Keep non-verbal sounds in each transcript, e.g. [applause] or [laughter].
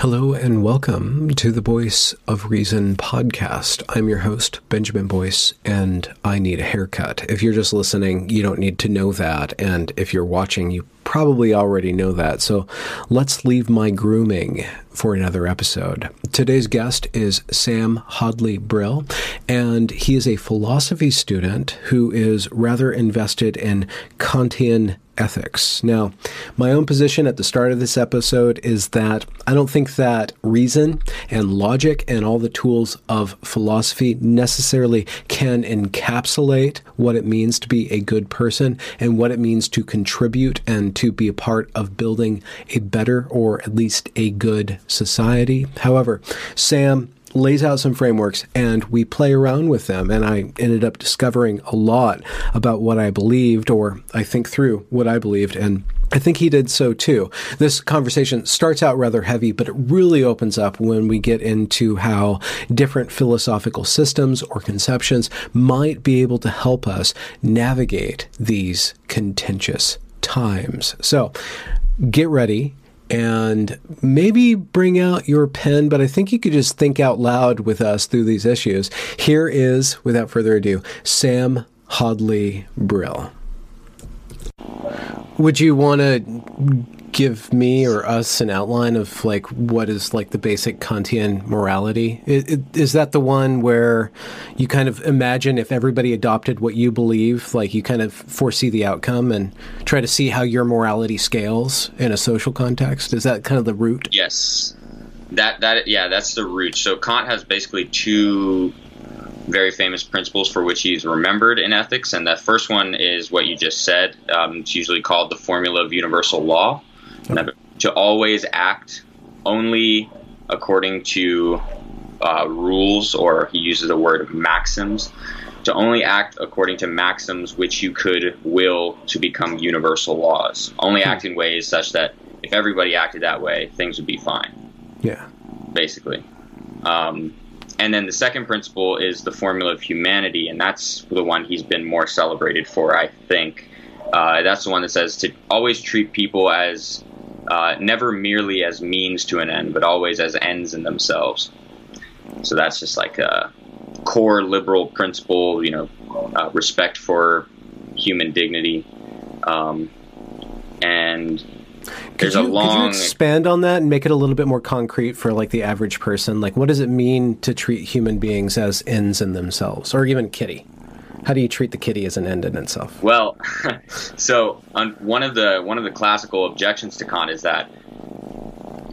Hello and welcome to the Voice of Reason podcast. I'm your host, Benjamin Boyce, and I need a haircut. If you're just listening, you don't need to know that. And if you're watching, you probably already know that. So let's leave my grooming for another episode. Today's guest is Sam Hodley Brill, and he is a philosophy student who is rather invested in Kantian ethics. Now, my own position at the start of this episode is that I don't think that reason and logic and all the tools of philosophy necessarily can encapsulate what it means to be a good person and what it means to contribute and to be a part of building a better or at least a good society. However, Sam lays out some frameworks and we play around with them. And I ended up discovering a lot about what I believed, or I think through what I believed. And I think he did so too. This conversation starts out rather heavy, but it really opens up when we get into how different philosophical systems or conceptions might be able to help us navigate these contentious times. So get ready and maybe bring out your pen, but I think you could just think out loud with us through these issues. Here is, without further ado, Sam Hodley Brill. Would you want to give me or us an outline of like what is like the basic Kantian morality? Is, is, that the one where you kind of imagine if everybody adopted what you believe, like you kind of foresee the outcome and try to see how your morality scales in a social context? Is that kind of the root? Yes. That that yeah, that's the root. So Kant has basically two very famous principles for which he's remembered in ethics. And that first one is what you just said. Um, it's usually called the formula of universal law. Okay. To always act only according to uh, rules, or he uses the word maxims, to only act according to maxims which you could will to become universal laws. Only hmm. act in ways such that if everybody acted that way, things would be fine. Yeah. Basically. Um, and then the second principle is the formula of humanity, and that's the one he's been more celebrated for, I think. Uh, that's the one that says to always treat people as uh, never merely as means to an end, but always as ends in themselves. So that's just like a core liberal principle, you know, uh, respect for human dignity. Um, and there's you, a long. Could you expand on that and make it a little bit more concrete for like the average person? Like, what does it mean to treat human beings as ends in themselves, or even kitty? How do you treat the kitty as an end in itself? Well, [laughs] so on one of the one of the classical objections to Kant is that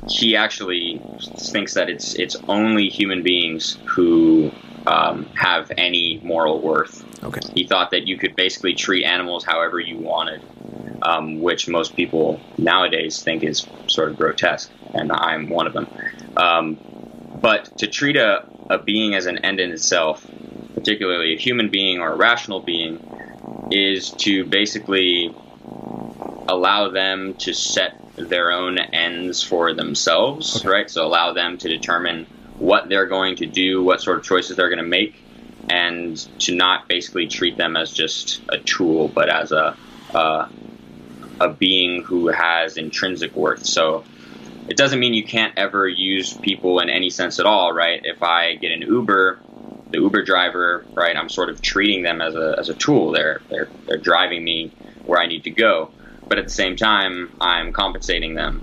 he actually thinks that it's it's only human beings who um, have any moral worth. Okay. He thought that you could basically treat animals however you wanted, um, which most people nowadays think is sort of grotesque, and I'm one of them. Um, but to treat a, a being as an end in itself, particularly a human being or a rational being, is to basically allow them to set their own ends for themselves, okay. right? So allow them to determine what they're going to do, what sort of choices they're going to make, and to not basically treat them as just a tool, but as a uh, a being who has intrinsic worth. So it doesn't mean you can't ever use people in any sense at all, right? If I get an Uber, the Uber driver, right, I'm sort of treating them as a as a tool. They're they're they're driving me where I need to go, but at the same time, I'm compensating them.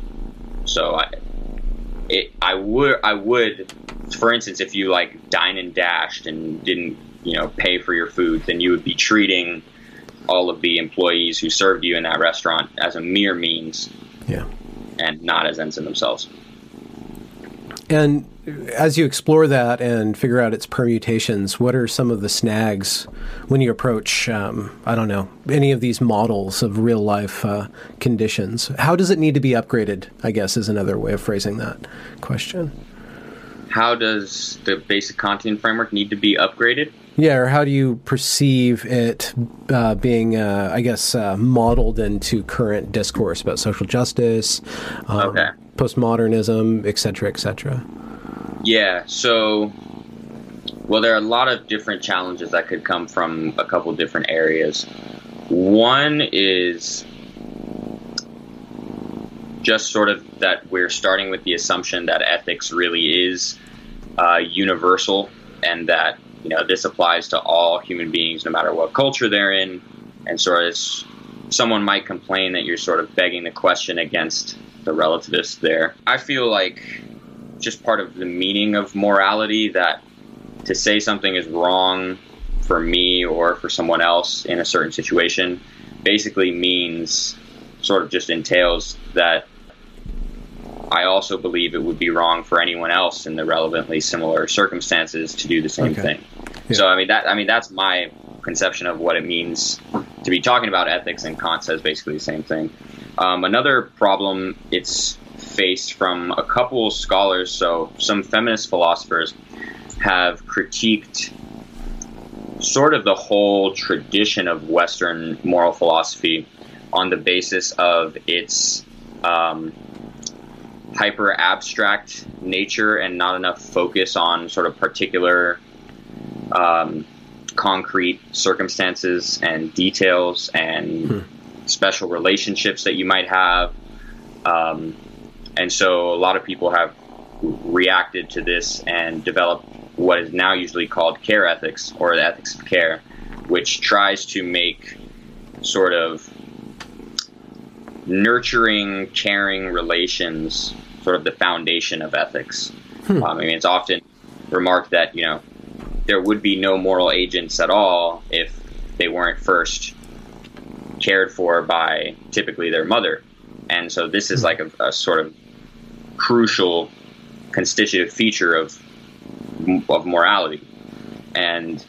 So I, it, I would I would for instance, if you like dine and dashed and didn't, you know, pay for your food, then you would be treating all of the employees who served you in that restaurant as a mere means. Yeah. And not as ends in themselves. And as you explore that and figure out its permutations, what are some of the snags when you approach, um, I don't know, any of these models of real life uh, conditions? How does it need to be upgraded? I guess is another way of phrasing that question. How does the basic Kantian framework need to be upgraded? Yeah, or how do you perceive it uh, being, uh, I guess, uh, modeled into current discourse about social justice, um, okay. Postmodernism, et cetera, et cetera? Yeah, so, well, there are a lot of different challenges that could come from a couple different areas. One is just sort of that we're starting with the assumption that ethics really is uh, universal and that you know this applies to all human beings no matter what culture they're in and sort of someone might complain that you're sort of begging the question against the relativist there i feel like just part of the meaning of morality that to say something is wrong for me or for someone else in a certain situation basically means sort of just entails that I also believe it would be wrong for anyone else in the relevantly similar circumstances to do the same okay. thing. Yeah. So I mean that I mean that's my conception of what it means to be talking about ethics, and Kant says basically the same thing. Um, another problem it's faced from a couple scholars, so some feminist philosophers have critiqued sort of the whole tradition of Western moral philosophy on the basis of its um, hyper abstract nature and not enough focus on sort of particular um, concrete circumstances and details and hmm. special relationships that you might have. Um, and so a lot of people have reacted to this and developed what is now usually called care ethics or the ethics of care, which tries to make sort of nurturing, caring relations sort of the foundation of ethics. Hmm. Um, I mean, it's often remarked that you know there would be no moral agents at all if they weren't first cared for by typically their mother, and so this is like a, a sort of crucial constitutive feature of of morality, and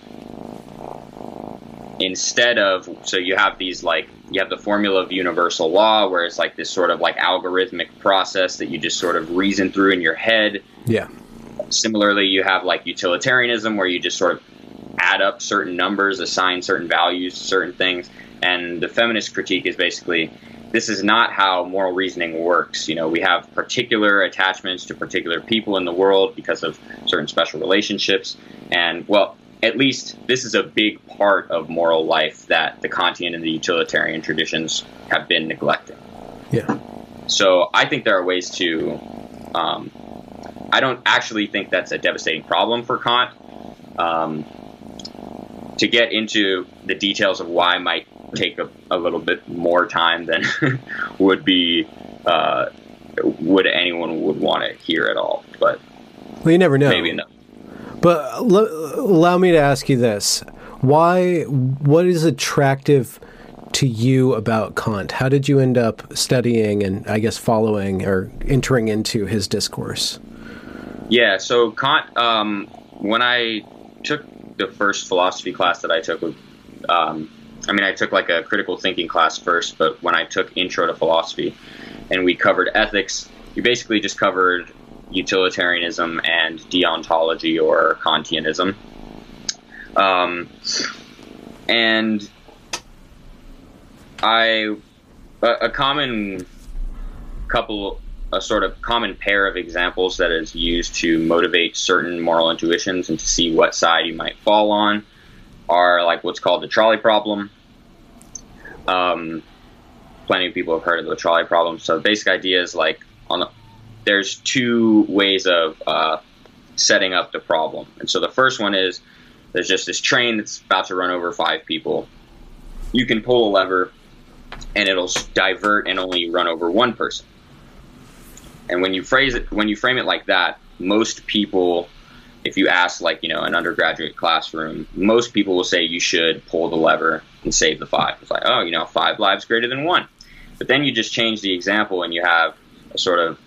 instead of so you have these like you have the formula of universal law where it's like this sort of like algorithmic process that you just sort of reason through in your head. Yeah similarly you have like utilitarianism where you just sort of add up certain numbers assign certain values to certain things and the feminist critique is basically this is not how moral reasoning works you know we have particular attachments to particular people in the world because of certain special relationships and well at least this is a big part of moral life that the Kantian and the utilitarian traditions have been neglecting. Yeah. So I think there are ways to. Um, I don't actually think that's a devastating problem for Kant. Um, to get into the details of why might take a, a little bit more time than [laughs] would be uh, would anyone would want to hear at all. But well, you never know. Maybe no. But l- allow me to ask you this: Why? What is attractive to you about Kant? How did you end up studying and I guess following or entering into his discourse? Yeah, so Kant. Um, when I took the first philosophy class that I took, um, I mean, I took like a critical thinking class first, but when I took Intro to Philosophy, and we covered ethics, we basically just covered utilitarianism and deontology or Kantianism. Um, and I, a, a common couple, a sort of common pair of examples that is used to motivate certain moral intuitions and to see what side you might fall on are like what's called the trolley problem. Um, plenty of people have heard of the trolley problem. So the basic idea is like on the there's two ways of uh, setting up the problem. And so the first one is there's just this train that's about to run over five people. You can pull a lever and it'll divert and only run over one person. And when you phrase it, when you frame it like that, most people, if you ask like you know an undergraduate classroom, most people will say you should pull the lever and save the five. It's like oh you know five lives greater than one. But then you just change the example and you have a sort of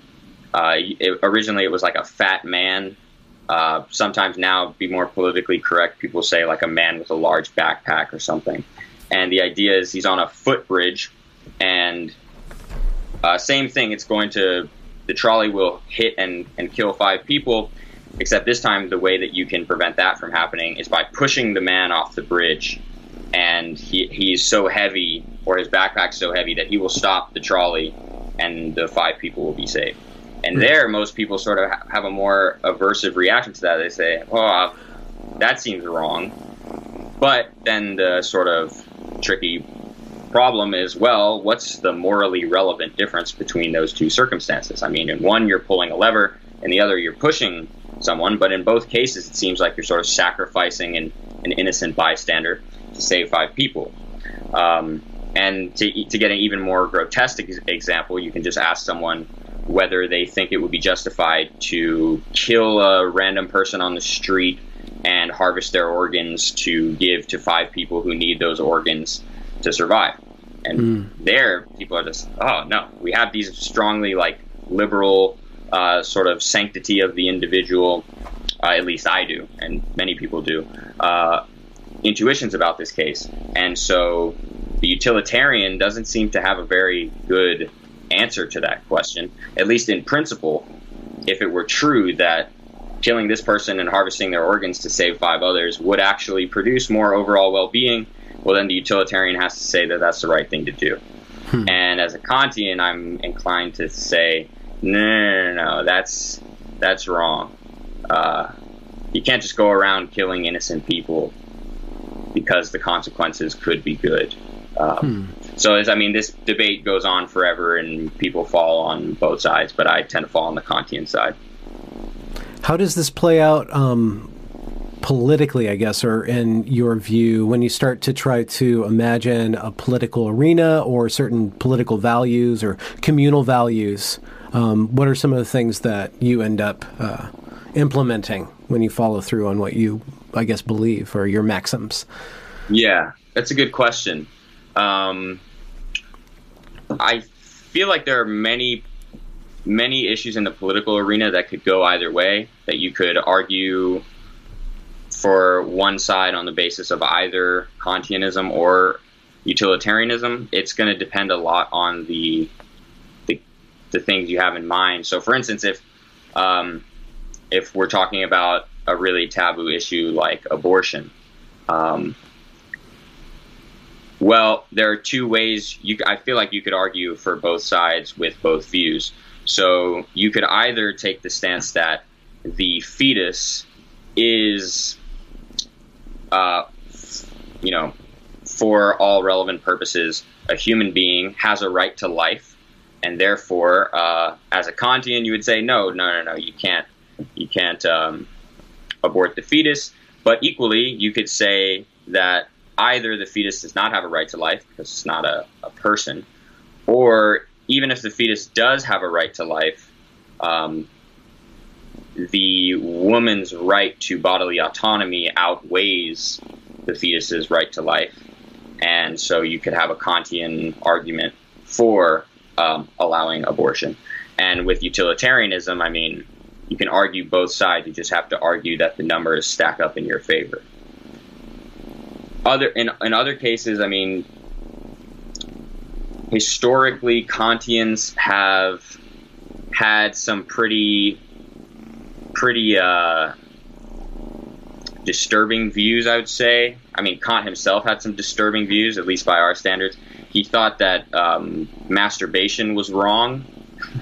Uh, it, originally, it was like a fat man. Uh, sometimes now, be more politically correct, people say like a man with a large backpack or something. And the idea is he's on a footbridge, and uh, same thing. It's going to the trolley will hit and, and kill five people, except this time the way that you can prevent that from happening is by pushing the man off the bridge. And he, he's so heavy, or his backpack's so heavy, that he will stop the trolley and the five people will be saved. And hmm. there, most people sort of have a more aversive reaction to that. They say, oh, that seems wrong. But then the sort of tricky problem is well, what's the morally relevant difference between those two circumstances? I mean, in one, you're pulling a lever, in the other, you're pushing someone, but in both cases, it seems like you're sort of sacrificing an, an innocent bystander to save five people. Um, and to, to get an even more grotesque example, you can just ask someone whether they think it would be justified to kill a random person on the street and harvest their organs to give to five people who need those organs to survive. And mm. there, people are just, oh no, we have these strongly like liberal uh, sort of sanctity of the individual. Uh, at least I do, and many people do. Uh, intuitions about this case, and so the utilitarian doesn't seem to have a very good answer to that question. At least in principle, if it were true that killing this person and harvesting their organs to save five others would actually produce more overall well-being well, then the utilitarian has to say that that's the right thing to do. Hmm. And as a Kantian, I'm inclined to say, no, no, no, no that's that's wrong. Uh, you can't just go around killing innocent people because the consequences could be good. Um, hmm. So, as I mean, this debate goes on forever, and people fall on both sides, but I tend to fall on the Kantian side. How does this play out um, politically, I guess, or in your view, when you start to try to imagine a political arena or certain political values or communal values, um, what are some of the things that you end up uh, implementing when you follow through on what you, I guess, believe or your maxims? Yeah, that's a good question. Um, I feel like there are many many issues in the political arena that could go either way. That you could argue for one side on the basis of either Kantianism or utilitarianism, it's going to depend a lot on the, the, the things you have in mind. So, for instance, if um, if we're talking about a really taboo issue like abortion, um, well, there are two ways. You, I feel like you could argue for both sides with both views. So you could either take the stance that the fetus is uh, you know, for all relevant purposes, a human being has a right to life, and therefore, uh, as a Kantian, you would say, no, no, no, no, you can't, you can't um, abort the fetus. But equally, you could say that either the fetus does not have a right to life because it's not a, a person, or even if the fetus does have a right to life, um, the woman's right to bodily autonomy outweighs the fetus's right to life. And so you could have a Kantian argument for um, allowing abortion. And with utilitarianism, I mean, you can argue both sides. You just have to argue that the numbers stack up in your favor. Other in, in other cases, I mean, historically, Kantians have had some pretty pretty uh, disturbing views, I would say. I mean, Kant himself had some disturbing views, at least by our standards. He thought that um, masturbation was wrong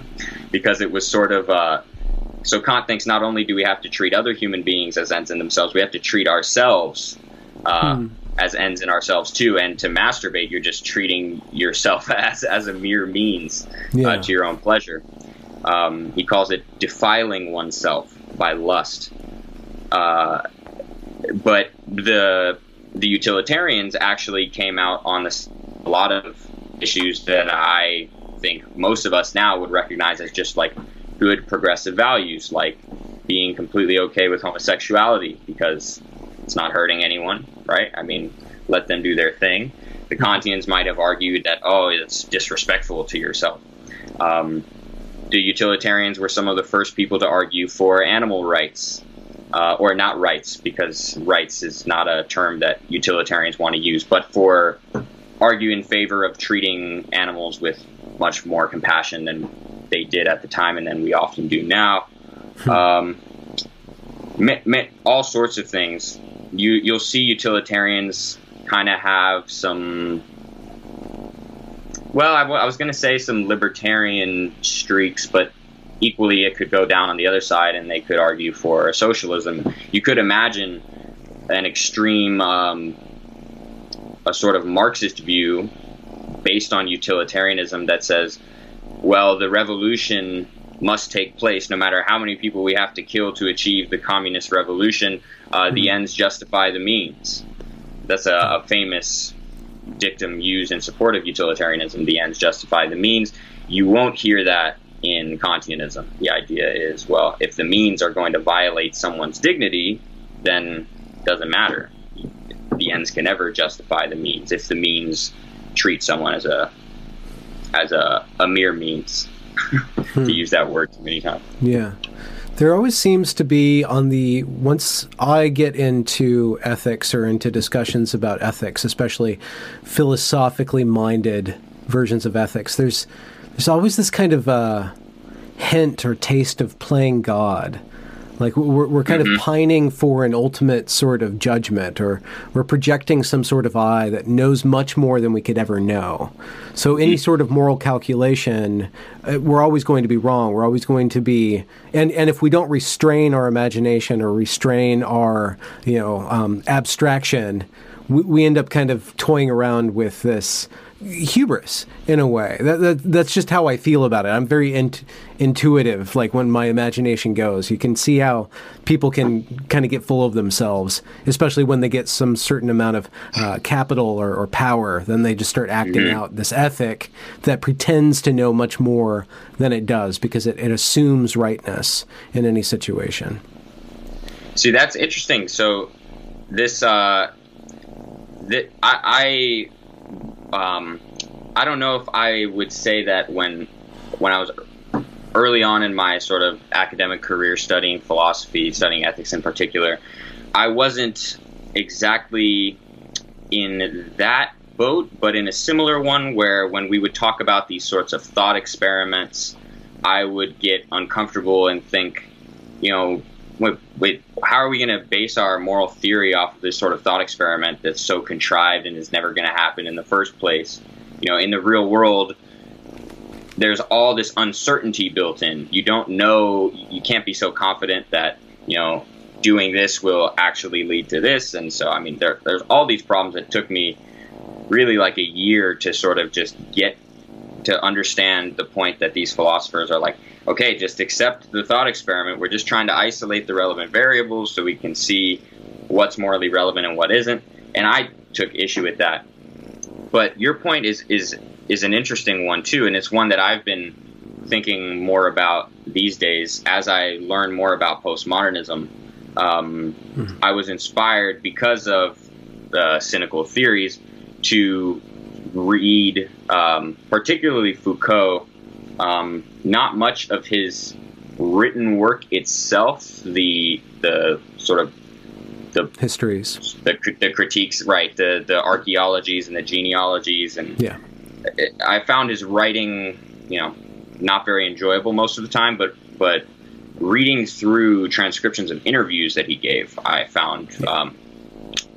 [laughs] because it was sort of. Uh, so Kant thinks not only do we have to treat other human beings as ends in themselves, we have to treat ourselves uh, hmm. as ends in ourselves too. And to masturbate, you're just treating yourself [laughs] as as a mere means uh, yeah. uh, to your own pleasure. Um, he calls it defiling oneself by lust. Uh, but the the utilitarians actually came out on this, a lot of issues that I think most of us now would recognize as just like good progressive values, like being completely okay with homosexuality because it's not hurting anyone, right? I mean, let them do their thing. The Kantians might have argued that, oh, it's disrespectful to yourself. Um, the utilitarians were some of the first people to argue for animal rights. Uh, or not rights, because rights is not a term that utilitarians want to use, but for argue in favor of treating animals with much more compassion than they did at the time and than we often do now. Um, all sorts of things. You you'll see utilitarians kind of have some. Well, I, I was going to say some libertarian streaks, but equally it could go down on the other side, and they could argue for socialism. You could imagine an extreme, um, a sort of Marxist view based on utilitarianism that says, well, the revolution must take place no matter how many people we have to kill to achieve the communist revolution. Uh, the hmm. ends justify the means. That's a, a, famous dictum used in support of utilitarianism the ends justify the means. You won't hear that in Kantianism. The idea is, well, if the means are going to violate someone's dignity, then it doesn't matter. The ends can never justify the means if the means treat someone as a as a, a mere means. [laughs] to hmm. use that word too many times. Yeah. There always seems to be on the once I get into ethics or into discussions about ethics, especially philosophically minded versions of ethics, there's there's always this kind of uh, hint or taste of playing God like we're, we're kind mm-hmm. of pining for an ultimate sort of judgment, or we're projecting some sort of eye that knows much more than we could ever know. So any mm-hmm. sort of moral calculation, uh, we're always going to be wrong. We're always going to be, and and if we don't restrain our imagination or restrain our you know um, abstraction, we, we end up kind of toying around with this hubris in a way. That, that, that's just how I feel about it. I'm very in, intuitive. Like when my imagination goes, you can see how people can kind of get full of themselves, especially when they get some certain amount of uh, capital or, or, power. Then they just start acting mm-hmm. out this ethic that pretends to know much more than it does because it, it assumes rightness in any situation. See, that's interesting. So this. Uh, I, I um, I don't know if I would say that when when I was early on in my sort of academic career studying philosophy, studying ethics in particular, I wasn't exactly in that boat, but in a similar one where when we would talk about these sorts of thought experiments, I would get uncomfortable and think, you know, wait, wait how are we going to base our moral theory off of this sort of thought experiment that's so contrived and is never going to happen in the first place? You know, in the real world, there's all this uncertainty built in. You don't know, you can't be so confident that, you know, doing this will actually lead to this. And so, I mean, there, there's all these problems that took me really like a year to sort of just get to understand the point that these philosophers are like, okay, just accept the thought experiment. We're just trying to isolate the relevant variables so we can see what's morally relevant and what isn't. And I took issue with that. But your point is is is an interesting one too, and it's one that I've been thinking more about these days as I learn more about postmodernism. Um, mm-hmm. I was inspired because of the cynical theories to read, um, particularly Foucault, um, not much of his written work itself, the the sort of the histories, the, the critiques, right? The the archaeologies and the genealogies, and yeah, it, I found his writing, you know, not very enjoyable most of the time, but but reading through transcriptions of interviews that he gave, I found um,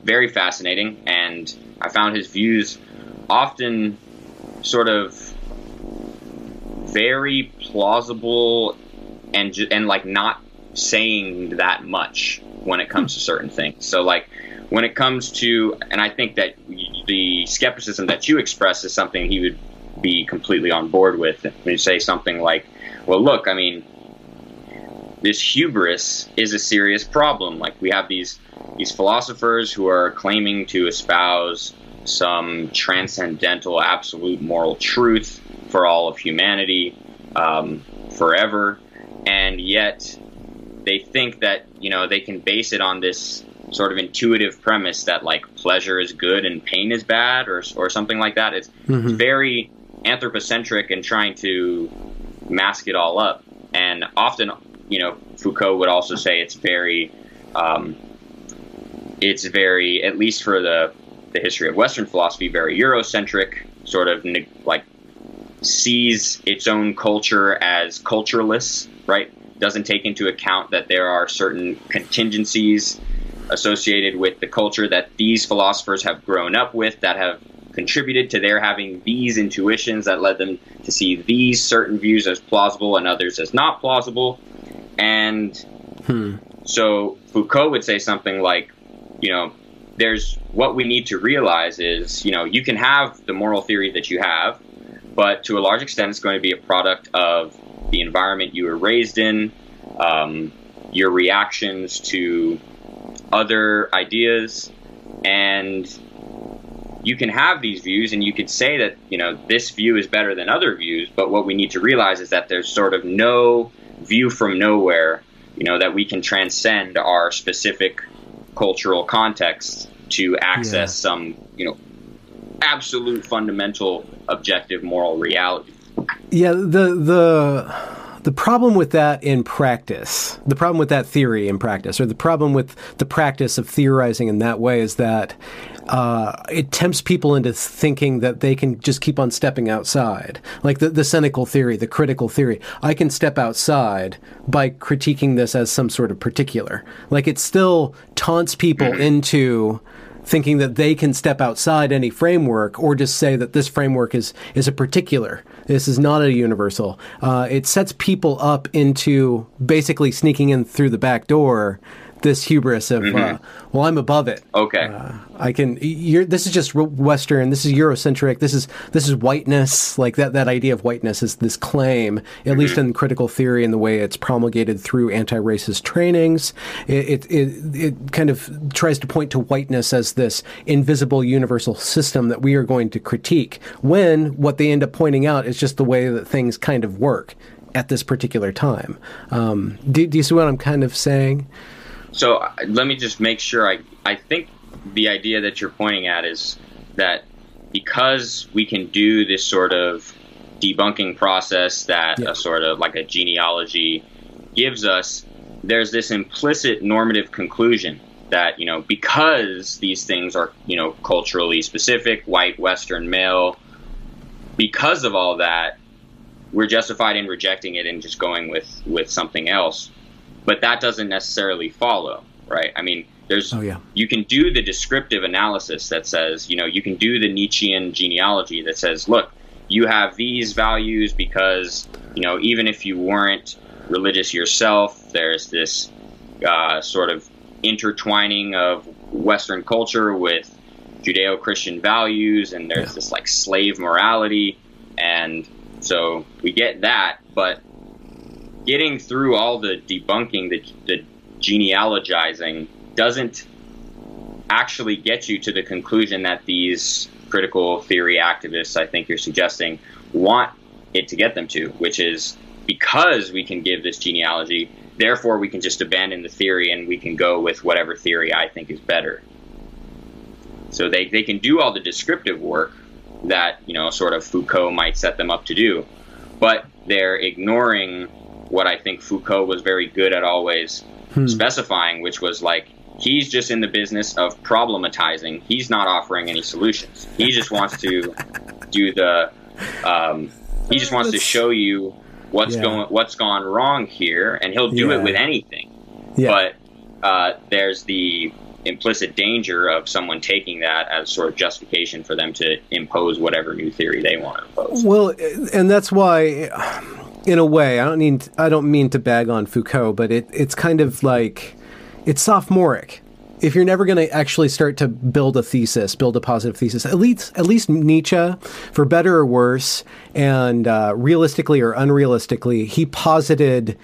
very fascinating, and I found his views often sort of very plausible and and like not saying that much when it comes to certain things. So like when it comes to and I think that the skepticism that you express is something he would be completely on board with when you say something like, "Well, look, I mean, this hubris is a serious problem. Like we have these these philosophers who are claiming to espouse some transcendental, absolute moral truth for all of humanity um, forever, and yet they think that you know they can base it on this sort of intuitive premise that like pleasure is good and pain is bad, or or something like that. It's, mm-hmm. it's very anthropocentric and trying to mask it all up. And often, you know, Foucault would also say it's very, um, it's very, at least for the the history of Western philosophy, very Eurocentric, sort of like sees its own culture as cultureless, right? Doesn't take into account that there are certain contingencies associated with the culture that these philosophers have grown up with that have contributed to their having these intuitions that led them to see these certain views as plausible and others as not plausible. And hmm. so Foucault would say something like, you know, there's what we need to realize is, you know, you can have the moral theory that you have, but to a large extent, it's going to be a product of the environment you were raised in, um, your reactions to other ideas, and you can have these views and you could say that you know this view is better than other views but what we need to realize is that there's sort of no view from nowhere you know that we can transcend our specific cultural context to access yeah. some you know absolute fundamental objective moral reality. Yeah, the the the problem with that in practice, the problem with that theory in practice, or the problem with the practice of theorizing in that way is that uh, it tempts people into thinking that they can just keep on stepping outside. Like the, the cynical theory, the critical theory. I can step outside by critiquing this as some sort of particular. Like it still taunts people mm-hmm. into thinking that they can step outside any framework or just say that this framework is is a particular. This is not a universal. Uh, it sets people up into basically sneaking in through the back door this hubris of, mm-hmm. uh, well, I'm above it. Okay, uh, I can. You're, this is just Western. This is Eurocentric. This is this is whiteness. Like that. That idea of whiteness is this claim, at mm-hmm. least in critical theory, and the way it's promulgated through anti-racist trainings. It, it it it kind of tries to point to whiteness as this invisible universal system that we are going to critique. When what they end up pointing out is just the way that things kind of work at this particular time. Um, do, do you see what I'm kind of saying? So let me just make sure I I think the idea that you're pointing at is that because we can do this sort of debunking process that yeah. a sort of like a genealogy gives us, there's this implicit normative conclusion that you know because these things are you know culturally specific, white, Western, male, because of all that, we're justified in rejecting it and just going with with something else but that doesn't necessarily follow, right? I mean, there's oh, yeah. you can do the descriptive analysis that says, you know, you can do the Nietzschean genealogy that says, look, you have these values because, you know, even if you weren't religious yourself, there's this uh, sort of intertwining of Western culture with Judeo-Christian values, and there's yeah. this like slave morality, and so we get that, but getting through all the debunking, the, the genealogizing, doesn't actually get you to the conclusion that these critical theory activists, I think you're suggesting, want it to get them to, which is because we can give this genealogy, therefore we can just abandon the theory and we can go with whatever theory I think is better. So they, they can do all the descriptive work that, you know, sort of Foucault might set them up to do, but they're ignoring what I think Foucault was very good at always hmm. specifying, which was like he's just in the business of problematizing. He's not offering any solutions. He just wants to [laughs] do the. Um, he just wants to show you what's yeah. going, what's gone wrong here, and he'll do yeah. it with anything. Yeah. But uh, there's the implicit danger of someone taking that as sort of justification for them to impose whatever new theory they want to impose. Well, and that's why in a way, I don't mean I don't mean to bag on Foucault, but it it's kind of like it's sophomoric. If you're never going to actually start to build a thesis, build a positive thesis, at least at least Nietzsche, for better or worse, and uh, realistically or unrealistically, he posited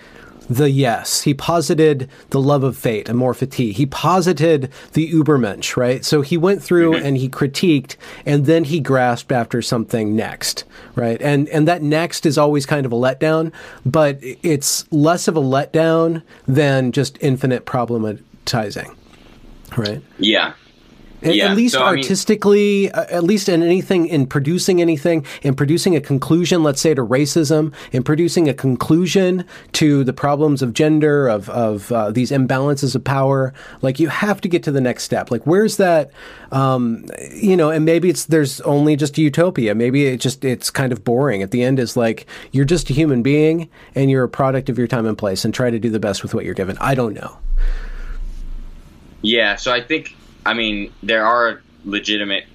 the yes. He posited the love of fate, amor fati. He posited the Übermensch, right? So he went through mm-hmm. and he critiqued, and then he grasped after something next, right? And and that next is always kind of a letdown, but it's less of a letdown than just infinite problematizing, right? Yeah, yeah. At least so, artistically, I mean, uh, at least in anything, in producing anything, in producing a conclusion, let's say to racism, in producing a conclusion to the problems of gender, of, of uh, these imbalances of power, like you have to get to the next step. Like, where's that, um, you know, and maybe it's, there's only just a utopia. Maybe it just, it's kind of boring. At the end is like, you're just a human being and you're a product of your time and place and try to do the best with what you're given. I don't know. Yeah. So I think, I mean, there are legitimate,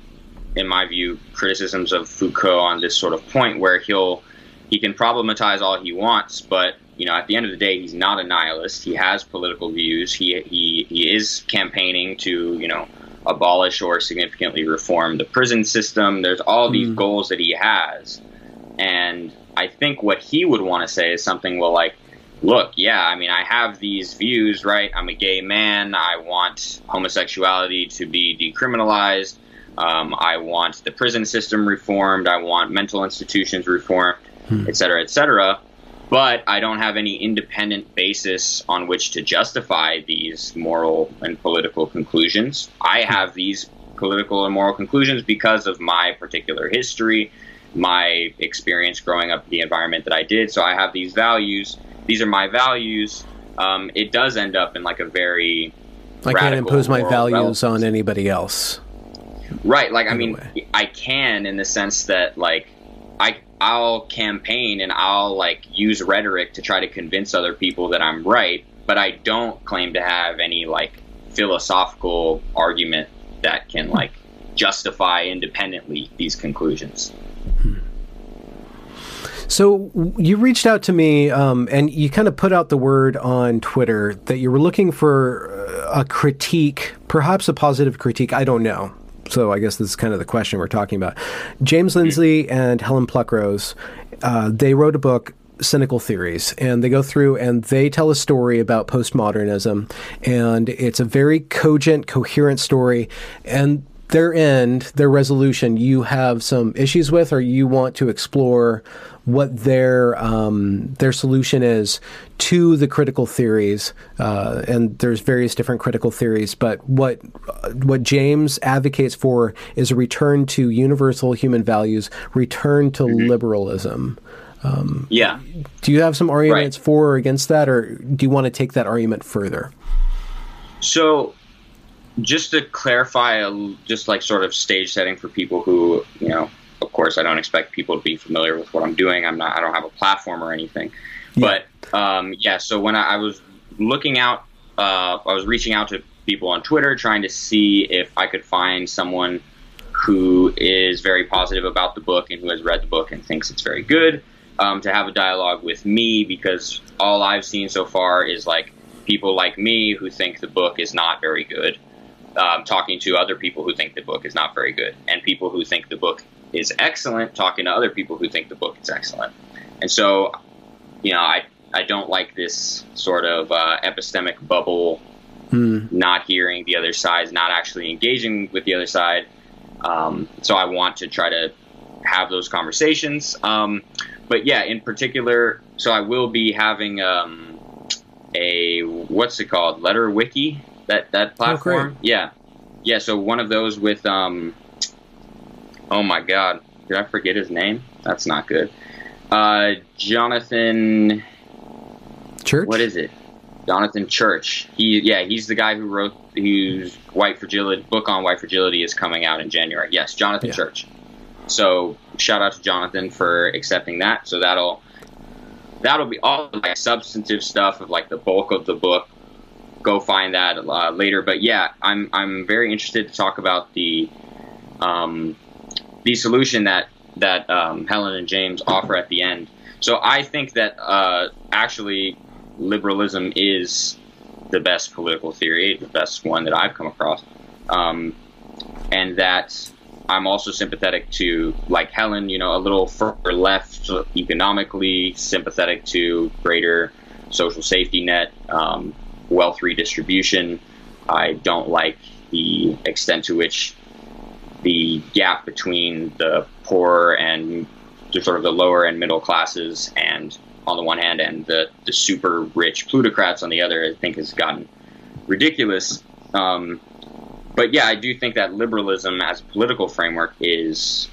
in my view, criticisms of Foucault on this sort of point where he'll he can problematize all he wants, but you know, at the end of the day, he's not a nihilist. He has political views. He he he is campaigning to you know abolish or significantly reform the prison system. There's all these mm. goals that he has, and I think what he would want to say is something well like look, yeah, I mean, I have these views, right? I'm a gay man. I want homosexuality to be decriminalized. Um, I want the prison system reformed. I want mental institutions reformed, hmm. et cetera, et cetera. But I don't have any independent basis on which to justify these moral and political conclusions. I hmm. have these political and moral conclusions because of my particular history, my experience growing up in the environment that I did. So I have these values these are my values, um, it does end up in like a very I can't impose my values on anybody else. Right. Like. I mean, I can in the sense that, like, I, I'll campaign and I'll, like, use rhetoric to try to convince other people that I'm right, but I don't claim to have any, like, philosophical argument that can, like, justify independently these conclusions. Hmm. So you reached out to me, um, and you kind of put out the word on Twitter that you were looking for a critique, perhaps a positive critique. I don't know. So I guess this is kind of the question we're talking about. James. Lindsay and Helen Pluckrose, uh, they wrote a book cynical theories and they go through and they tell a story about postmodernism and it's a very cogent coherent story and their end their resolution you have some issues with or you want to explore what their um, their solution is to the critical theories, uh, and there's various different critical theories. But what what James advocates for is a return to universal human values, return to mm-hmm. liberalism. Um, yeah. Do you have some arguments right. for or against that, or do you want to take that argument further? So, just to clarify, just like sort of stage setting for people who you know of course, I don't expect people to be familiar with what I'm doing. I'm not. I don't have a platform or anything. Yeah. But um, yeah, so when I, I was looking out, uh, I was reaching out to people on Twitter trying to see if I could find someone who is very positive about the book and who has read the book and thinks it's very good um, to have a dialogue with me because all I've seen so far is like people like me who think the book is not very good. Um, talking to other people who think the book is not very good, and people who think the book is excellent talking to other people who think the book is excellent. And so, you know, I, I don't like this sort of uh, epistemic bubble, mm. not hearing the other side, not actually engaging with the other side. Um, so I want to try to have those conversations. Um, but yeah, in particular, so I will be having um, a what's it called, Letter Wiki that that oh, platform. Oh, yeah, yeah. So one of those with um, Oh my God, did I forget his name? That's not good. Uh, Jonathan Church. What is it? Jonathan Church. He yeah, he's the guy who wrote whose white fragility book on white fragility is coming out in January. Yes, Jonathan yeah. Church. So shout out to Jonathan for accepting that. So that'll that'll be all like substantive stuff of like the bulk of the book. Go find that uh, later. But yeah, I'm I'm very interested to talk about the um, the solution that that um, Helen and James offer at the end. So I think that uh, actually liberalism is the best political theory, the best one that I've come across, um, and that I'm also sympathetic to, like Helen, you know, a little further left economically, sympathetic to greater social safety net, um, wealth redistribution. I don't like the extent to which the gap between the poor and sort of the lower and middle classes, and on the one hand, and the, the super rich plutocrats on the other, I think has gotten ridiculous. Um, but yeah, I do think that liberalism as a political framework is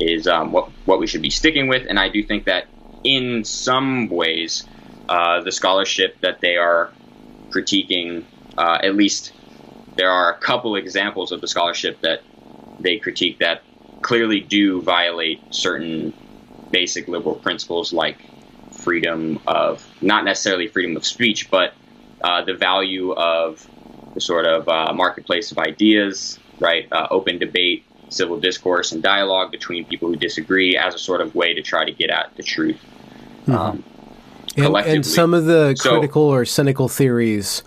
is um, what what we should be sticking with, and I do think that in some ways, uh, the scholarship that they are critiquing, uh, at least there are a couple examples of the scholarship that they critique that clearly do violate certain basic liberal principles like freedom of not necessarily freedom of speech, but uh, the value of the sort of uh, marketplace of ideas, right? Uh, open debate, civil discourse, and dialogue between people who disagree as a sort of way to try to get at the truth. Mm-hmm. Um, and, and, some of the so, critical or cynical theories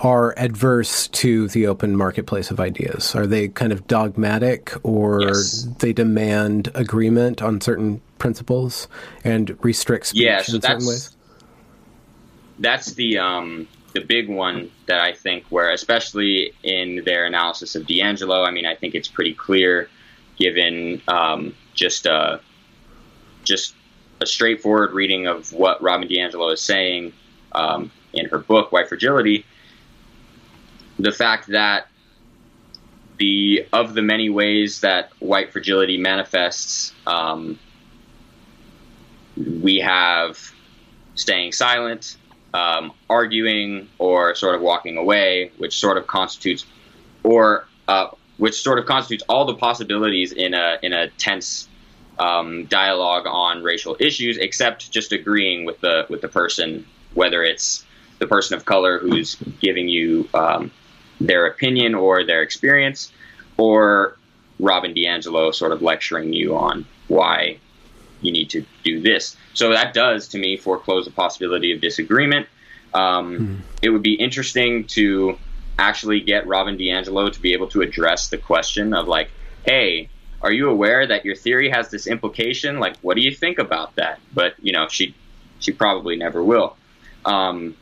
are adverse to the open marketplace of ideas? Are they kind of dogmatic or yes. they demand agreement on certain principles and restrict speech yeah, so in certain ways? That's the um, the big one that I think where especially in their analysis of DiAngelo, I mean I think it's pretty clear given um, just a uh, just a straightforward reading of what Robin DiAngelo is saying um, in her book White Fragility the fact that the of the many ways that white fragility manifests, um, we have staying silent, um, arguing, or sort of walking away, which sort of constitutes, or uh, which sort of constitutes all the possibilities in a in a tense um, dialogue on racial issues, except just agreeing with the with the person, whether it's the person of color who's giving you um, their opinion or their experience, or Robin DiAngelo sort of lecturing you on why you need to do this. So that does, to me, foreclose the possibility of disagreement. Um, hmm. It would be interesting to actually get Robin DiAngelo to be able to address the question of like, hey, are you aware that your theory has this implication? Like, what do you think about that? But you know, she she probably never will. Um,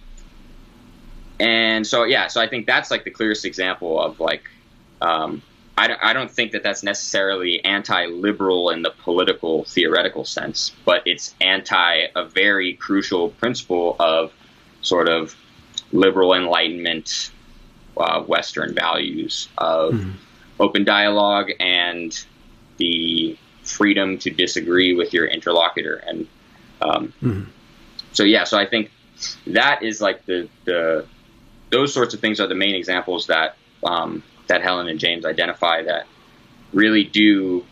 and so yeah so i think that's like the clearest example of like um, I, I don't think that that's necessarily anti-liberal in the political theoretical sense but it's anti a very crucial principle of sort of liberal enlightenment uh, western values of mm-hmm. open dialogue and the freedom to disagree with your interlocutor and um, mm-hmm. so yeah so i think that is like the the those sorts of things are the main examples that um, that Helen and James identify that really do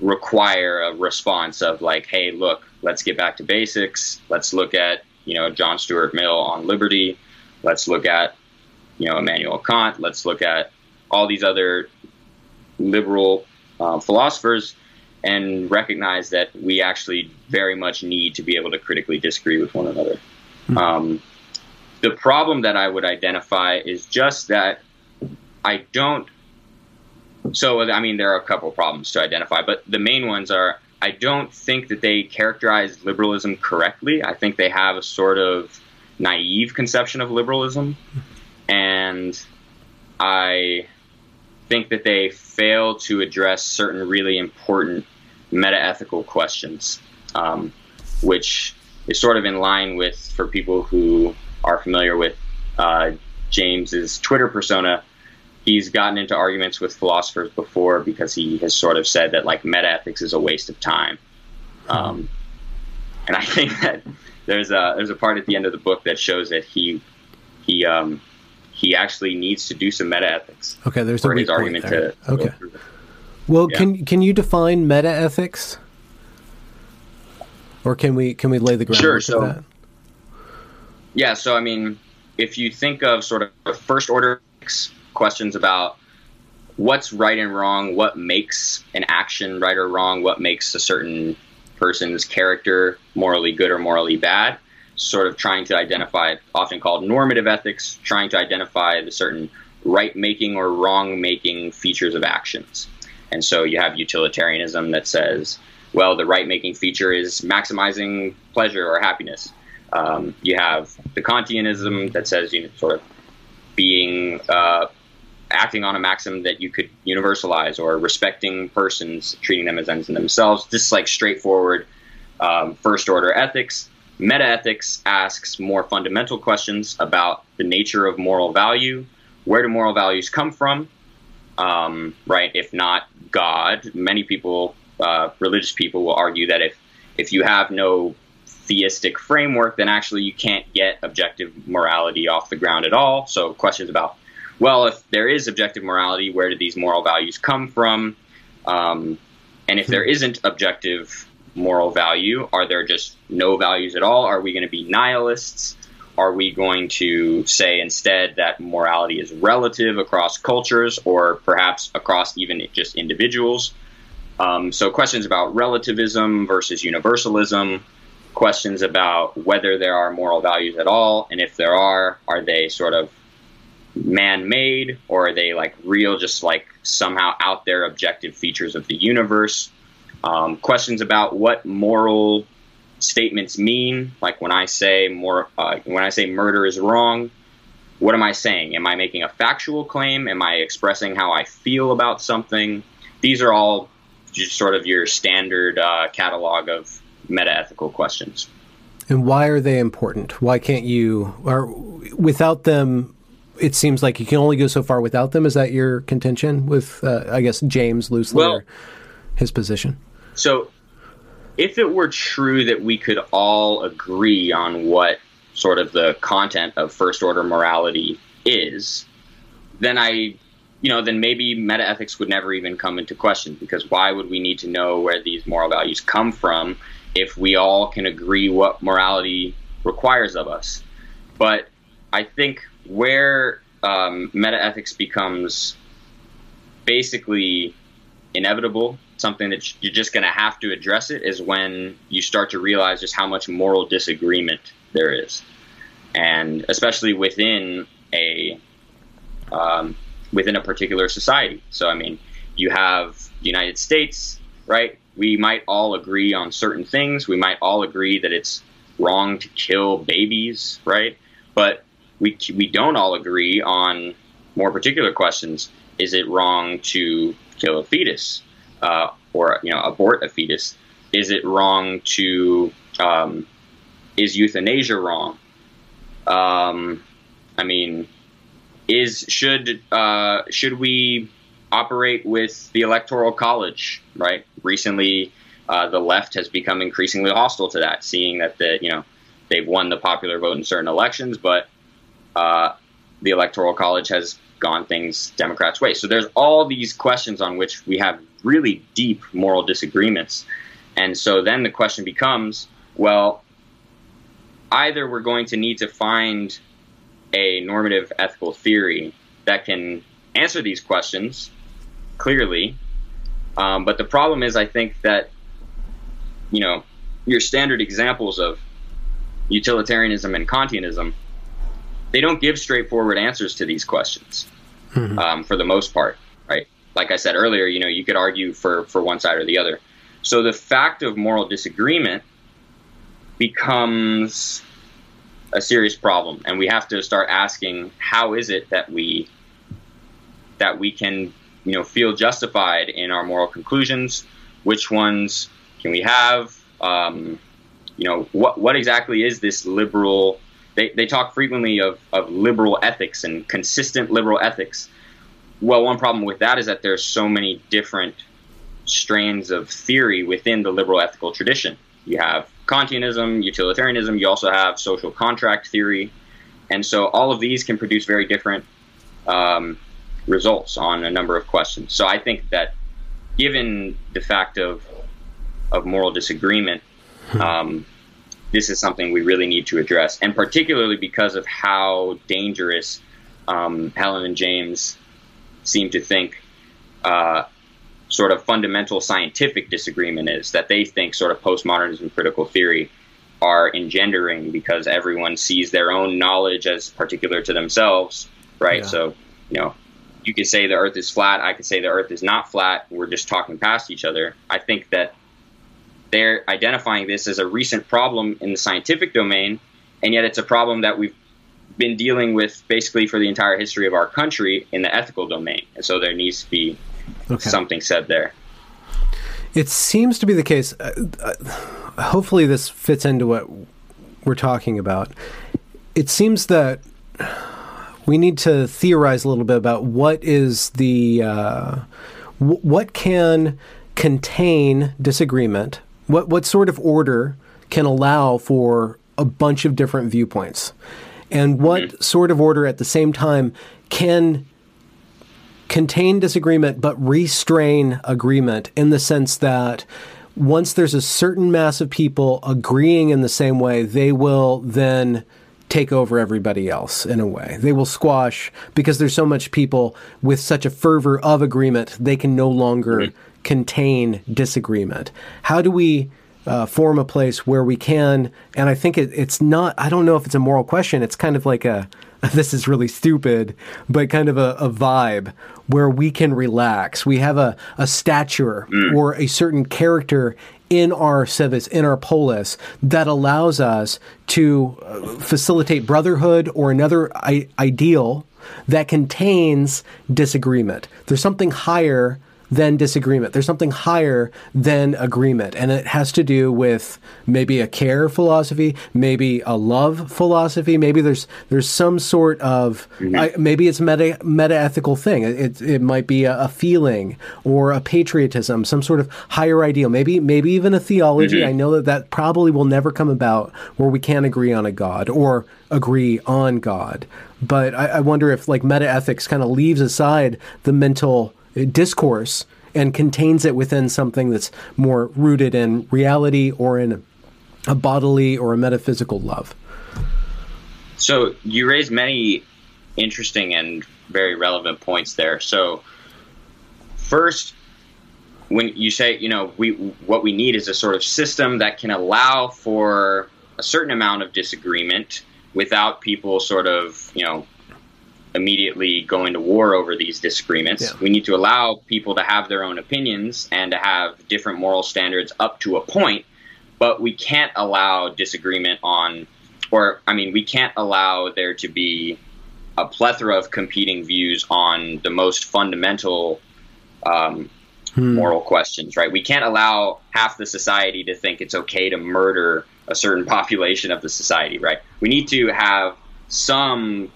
require a response of like, hey, look, let's get back to basics. Let's look at you know John Stuart Mill on liberty. Let's look at you know Immanuel Kant. Let's look at all these other liberal uh, philosophers and recognize that we actually very much need to be able to critically disagree with one another. Mm-hmm. Um, the problem that I would identify is just that I don't. So, I mean, there are a couple problems to identify, but the main ones are I don't think that they characterize liberalism correctly. I think they have a sort of naive conception of liberalism. And I think that they fail to address certain really important meta-ethical questions, um, which is sort of in line with for people who are familiar with uh, James's Twitter persona, he's gotten into arguments with philosophers before because he has sort of said that like metaethics is a waste of time. Um, and I think that there's a there's a part at the end of the book that shows that he he um, he actually needs to do some metaethics. Okay, there's for a his argument there. to okay. Well, yeah. can can you define metaethics, or can we can we lay the groundwork sure, so, that? Yeah, so I mean, if you think of sort of first order questions about what's right and wrong, what makes an action right or wrong, what makes a certain person's character morally good or morally bad, sort of trying to identify, often called normative ethics, trying to identify the certain right making or wrong making features of actions. And so you have utilitarianism that says, well, the right making feature is maximizing pleasure or happiness. Um, you have the Kantianism that says you know, sort of being uh, acting on a maxim that you could universalize or respecting persons, treating them as ends in themselves. Just like straightforward um, first order ethics. Metaethics asks more fundamental questions about the nature of moral value. Where do moral values come from? um, right? If not God, many people, uh, religious people, will argue that if if you have no theistic framework, then actually you can't get objective morality off the ground at all. So questions about, well, if there is objective morality, where do these moral values come from? Um, and if there isn't objective moral value, are there just no values at all? Are we going to be nihilists? Are we going to say instead that morality is relative across cultures or perhaps across even just individuals? Um, so, questions about relativism versus universalism, questions about whether there are moral values at all, and if there are, are they sort of man made or are they like real, just like somehow out there objective features of the universe? Um, questions about what moral statements mean. Like when I say more, uh, when I say murder is wrong, what am I saying? Am I making a factual claim? Am I expressing how I feel about something? These are all just sort of your standard uh, catalog of meta-ethical questions. And why are they important? Why can't you, or without them, it seems like you can only go so far without them. Is that your contention with, uh, I guess, James loosely, well, his position? So if it were true that we could all agree on what sort of the content of first order morality is, then I, you know, then maybe metaethics would never even come into question because why would we need to know where these moral values come from if we all can agree what morality requires of us? But I think where um, metaethics becomes basically inevitable something that you're just going to have to address it is when you start to realize just how much moral disagreement there is, and especially within a um, within a particular society. So, I mean, you have United States, right? We might all agree on certain things. We might all agree that it's wrong to kill babies, right? But we we don't all agree on more particular questions. Is it wrong to kill a fetus? uh, or you know abort a fetus, is it wrong to um, is euthanasia wrong? Um, I mean, is should uh, should we operate with the electoral college? Right. Recently, uh, the left has become increasingly hostile to that, seeing that the you know they've won the popular vote in certain elections, but uh, the electoral college has gone things Democrats' way. So there's all these questions on which we have really deep moral disagreements. And so then the question becomes well, either we're going to need to find a normative ethical theory that can answer these questions clearly. Um, but the problem is, I think that, you know, your standard examples of utilitarianism and Kantianism, they don't give straightforward answers to these questions mm-hmm. um, for the most part, right? like I said earlier, you know, you could argue for, for one side or the other. So the fact of moral disagreement becomes a serious problem, and we have to start asking how is it that we that we can you know feel justified in our moral conclusions? Which ones can we have? Um, you know, what what exactly is this liberal? They, they talk frequently of, of liberal ethics and consistent liberal ethics. Well, one problem with that is that there's so many different strands of theory within the liberal ethical tradition. You have Kantianism, utilitarianism, you also have social contract theory. And so all of these can produce very different um, results on a number of questions. So I think that given the fact of, of moral disagreement, hmm. um, this is something we really need to address, and particularly because of how dangerous um, Helen and James seem to think uh, sort of fundamental scientific disagreement is that they think sort of postmodernism and critical theory are engendering because everyone sees their own knowledge as particular to themselves, right? Yeah. So, you know, you could say the earth is flat, I could say the earth is not flat, we're just talking past each other. I think that they're identifying this as a recent problem in the scientific domain, and yet it's a problem that we've been dealing with basically for the entire history of our country in the ethical domain. And so there needs to be okay. something said there. It seems to be the case. Uh, uh, hopefully, this fits into what we're talking about. It seems that we need to theorize a little bit about what is the uh, w- what can contain disagreement. What what sort of order can allow for a bunch of different viewpoints, and what mm-hmm. sort of order at the same time can contain disagreement but restrain agreement in the sense that once there's a certain mass of people agreeing in the same way, they will then take over everybody else in a way. They will squash because there's so much people with such a fervor of agreement, they can no longer mm-hmm. contain disagreement. How do we uh, form a place where we can? And I think it, it's not, I don't know if it's a moral question. It's kind of like a, [laughs] this is really stupid, but kind of a, a vibe where we can relax. We have a, a stature mm. or a certain character in our civis, in our polis, that allows us to uh, facilitate brotherhood or another I- ideal that contains disagreement. There's something higher than disagreement. There's something higher than agreement. And it has to do with maybe a care philosophy, maybe a love philosophy, maybe there's there's some sort of mm-hmm. I, maybe it's meta meta ethical thing. It, it might be a, a, feeling or a patriotism, some sort of higher ideal. Maybe maybe even a theology. Mm-hmm. I know that that probably will never come about where we can't agree on a God or agree on God. But I, I wonder if like meta ethics kind of leaves aside the mental discourse and contains it within something that's more rooted in reality or in a bodily or a metaphysical love. So you raise many interesting and very relevant points there. So first, when you say, you know, we what we need is a sort of system that can allow for a certain amount of disagreement without people sort of, you know, immediately going to war over these disagreements. Yeah. We need to allow people to have their own opinions and to have different moral standards up to a point, but we can't allow disagreement on, or, I mean, we can't allow there to be a plethora of competing views on the most fundamental um, hmm. moral questions, right? We can't allow half the society to think it's okay to murder a certain [laughs] population of the society, right? We need to have some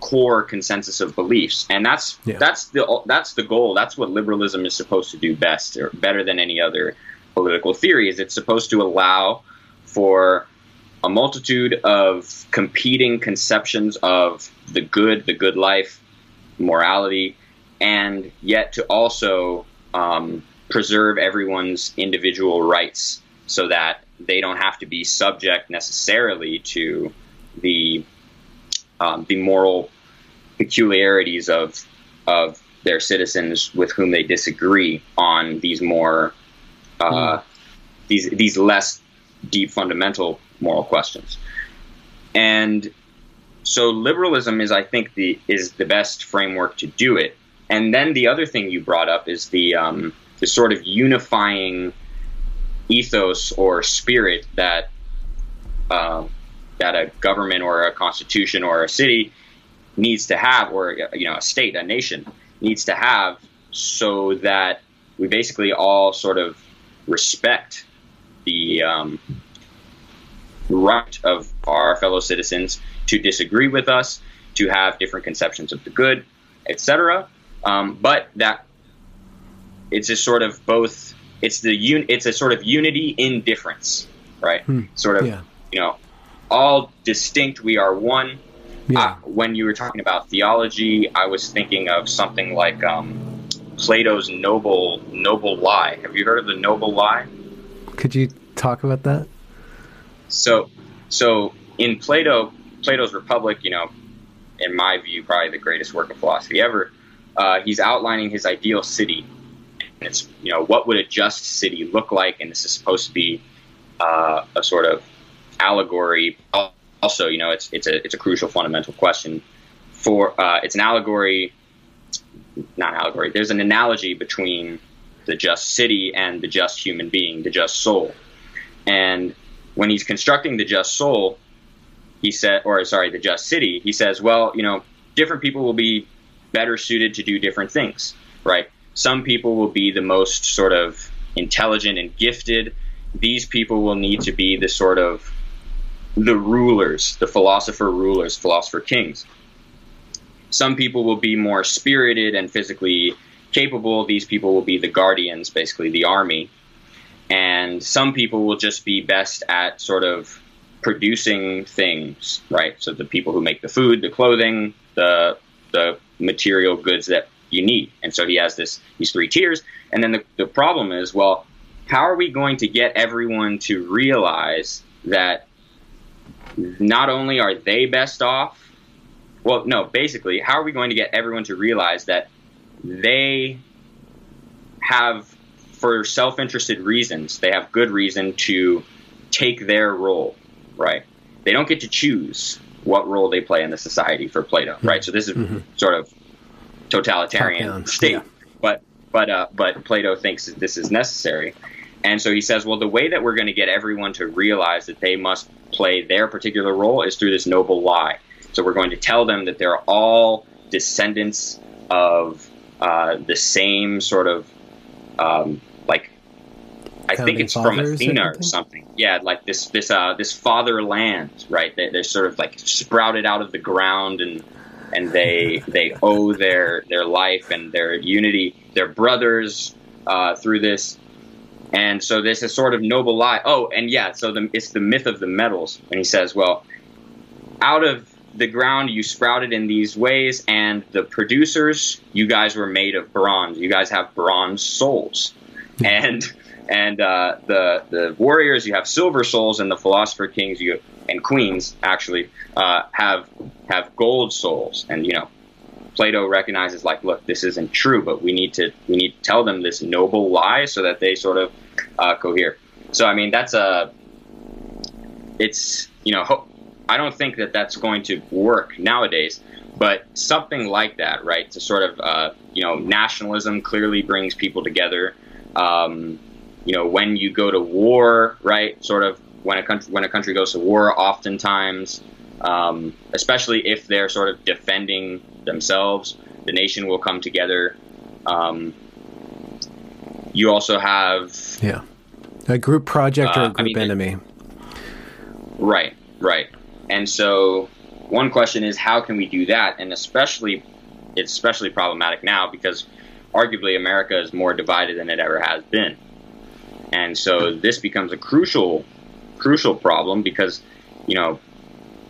core consensus of beliefs, and that's yeah. that's the that's the goal. That's what liberalism is supposed to do best, or better than any other political theory. Is it's supposed to allow for a multitude of competing conceptions of the good, the good life, morality, and yet to also um, preserve everyone's individual rights so that they don't have to be subject necessarily to the um, the moral peculiarities of of their citizens with whom they disagree on these more uh, mm. these these less deep fundamental moral questions. And so liberalism is, I think, the is the best framework to do it. And then the other thing you brought up is the um, the sort of unifying ethos or spirit that uh, that a government or a constitution or a city needs to have, or you know, a state, a nation needs to have, so that we basically all sort of respect the um, right of our fellow citizens to disagree with us, to have different conceptions of the good, etc. Um, but that it's a sort of both. It's the un, It's a sort of unity in difference, right? Hmm. Sort of, yeah. you know, all distinct. We are one. Yeah. Uh, when you were talking about theology, I was thinking of something like um, Plato's noble noble lie. Have you heard of the noble lie? Could you talk about that? So, so in Plato, Plato's Republic, you know, in my view, probably the greatest work of philosophy ever. Uh, he's outlining his ideal city, and it's you know what would a just city look like, and this is supposed to be uh, a sort of allegory. Also, you know, it's it's a it's a crucial fundamental question. For uh, it's an allegory, not allegory. There's an analogy between the just city and the just human being, the just soul. And when he's constructing the just soul, he said, or sorry, the just city, he says, well, you know, different people will be better suited to do different things, right? Some people will be the most sort of intelligent and gifted. These people will need to be the sort of the rulers, the philosopher rulers, philosopher kings. some people will be more spirited and physically capable. These people will be the guardians, basically the army. And some people will just be best at sort of producing things, right? So the people who make the food, the clothing, the the material goods that you need. And so he has this these three tiers. And then the, the problem is, well, how are we going to get everyone to realize that not only are they best off, well, no, basically, how are we going to get everyone to realize that they have, for self interested reasons, they have good reason to take their role, right? They don't get to choose what role they play in the society for Plato, right? So this is mm-hmm. sort of totalitarian state, yeah. but but uh, but Plato thinks that this is necessary, and so he says, well, the way that we're going to get everyone to realize that they must play their particular role is through this noble lie. So we're going to tell them that they're all descendants of uh, the same sort of um, like I think it's from Athena or, or, something. Yeah, like this this uh, this fatherland, right? They, they're sort of like sprouted out of the ground and and they [laughs] they owe their their life and their unity, their brothers uh, through this. And so this is sort of noble lie. Oh, and yeah, so the, it's the myth of the metals. And he says, well, out of the ground you sprouted in these ways, and the producers, you guys were made of bronze. You guys have bronze souls, and and uh, the the warriors, you have silver souls, and the philosopher kings, you and queens actually uh, have have gold souls. And you know, Plato recognizes like, look, this isn't true, but we need to we need to tell them this noble lie so that they sort of uh, cohere. So I mean, that's a it's you know I don't think that that's going to work nowadays. But something like that, right? To sort of, uh, you know, nationalism clearly brings people together. Um, you know, when you go to war, right? Sort of when a country when a country goes to war, oftentimes, um, especially if they're sort of defending themselves, the nation will come together. Um, you also have yeah, a group project or a uh, group I mean, enemy. Right, right. And so one question is how can we do that? And especially, it's especially problematic now because arguably America is more divided than it ever has been. And so this becomes a crucial, crucial problem because, you know,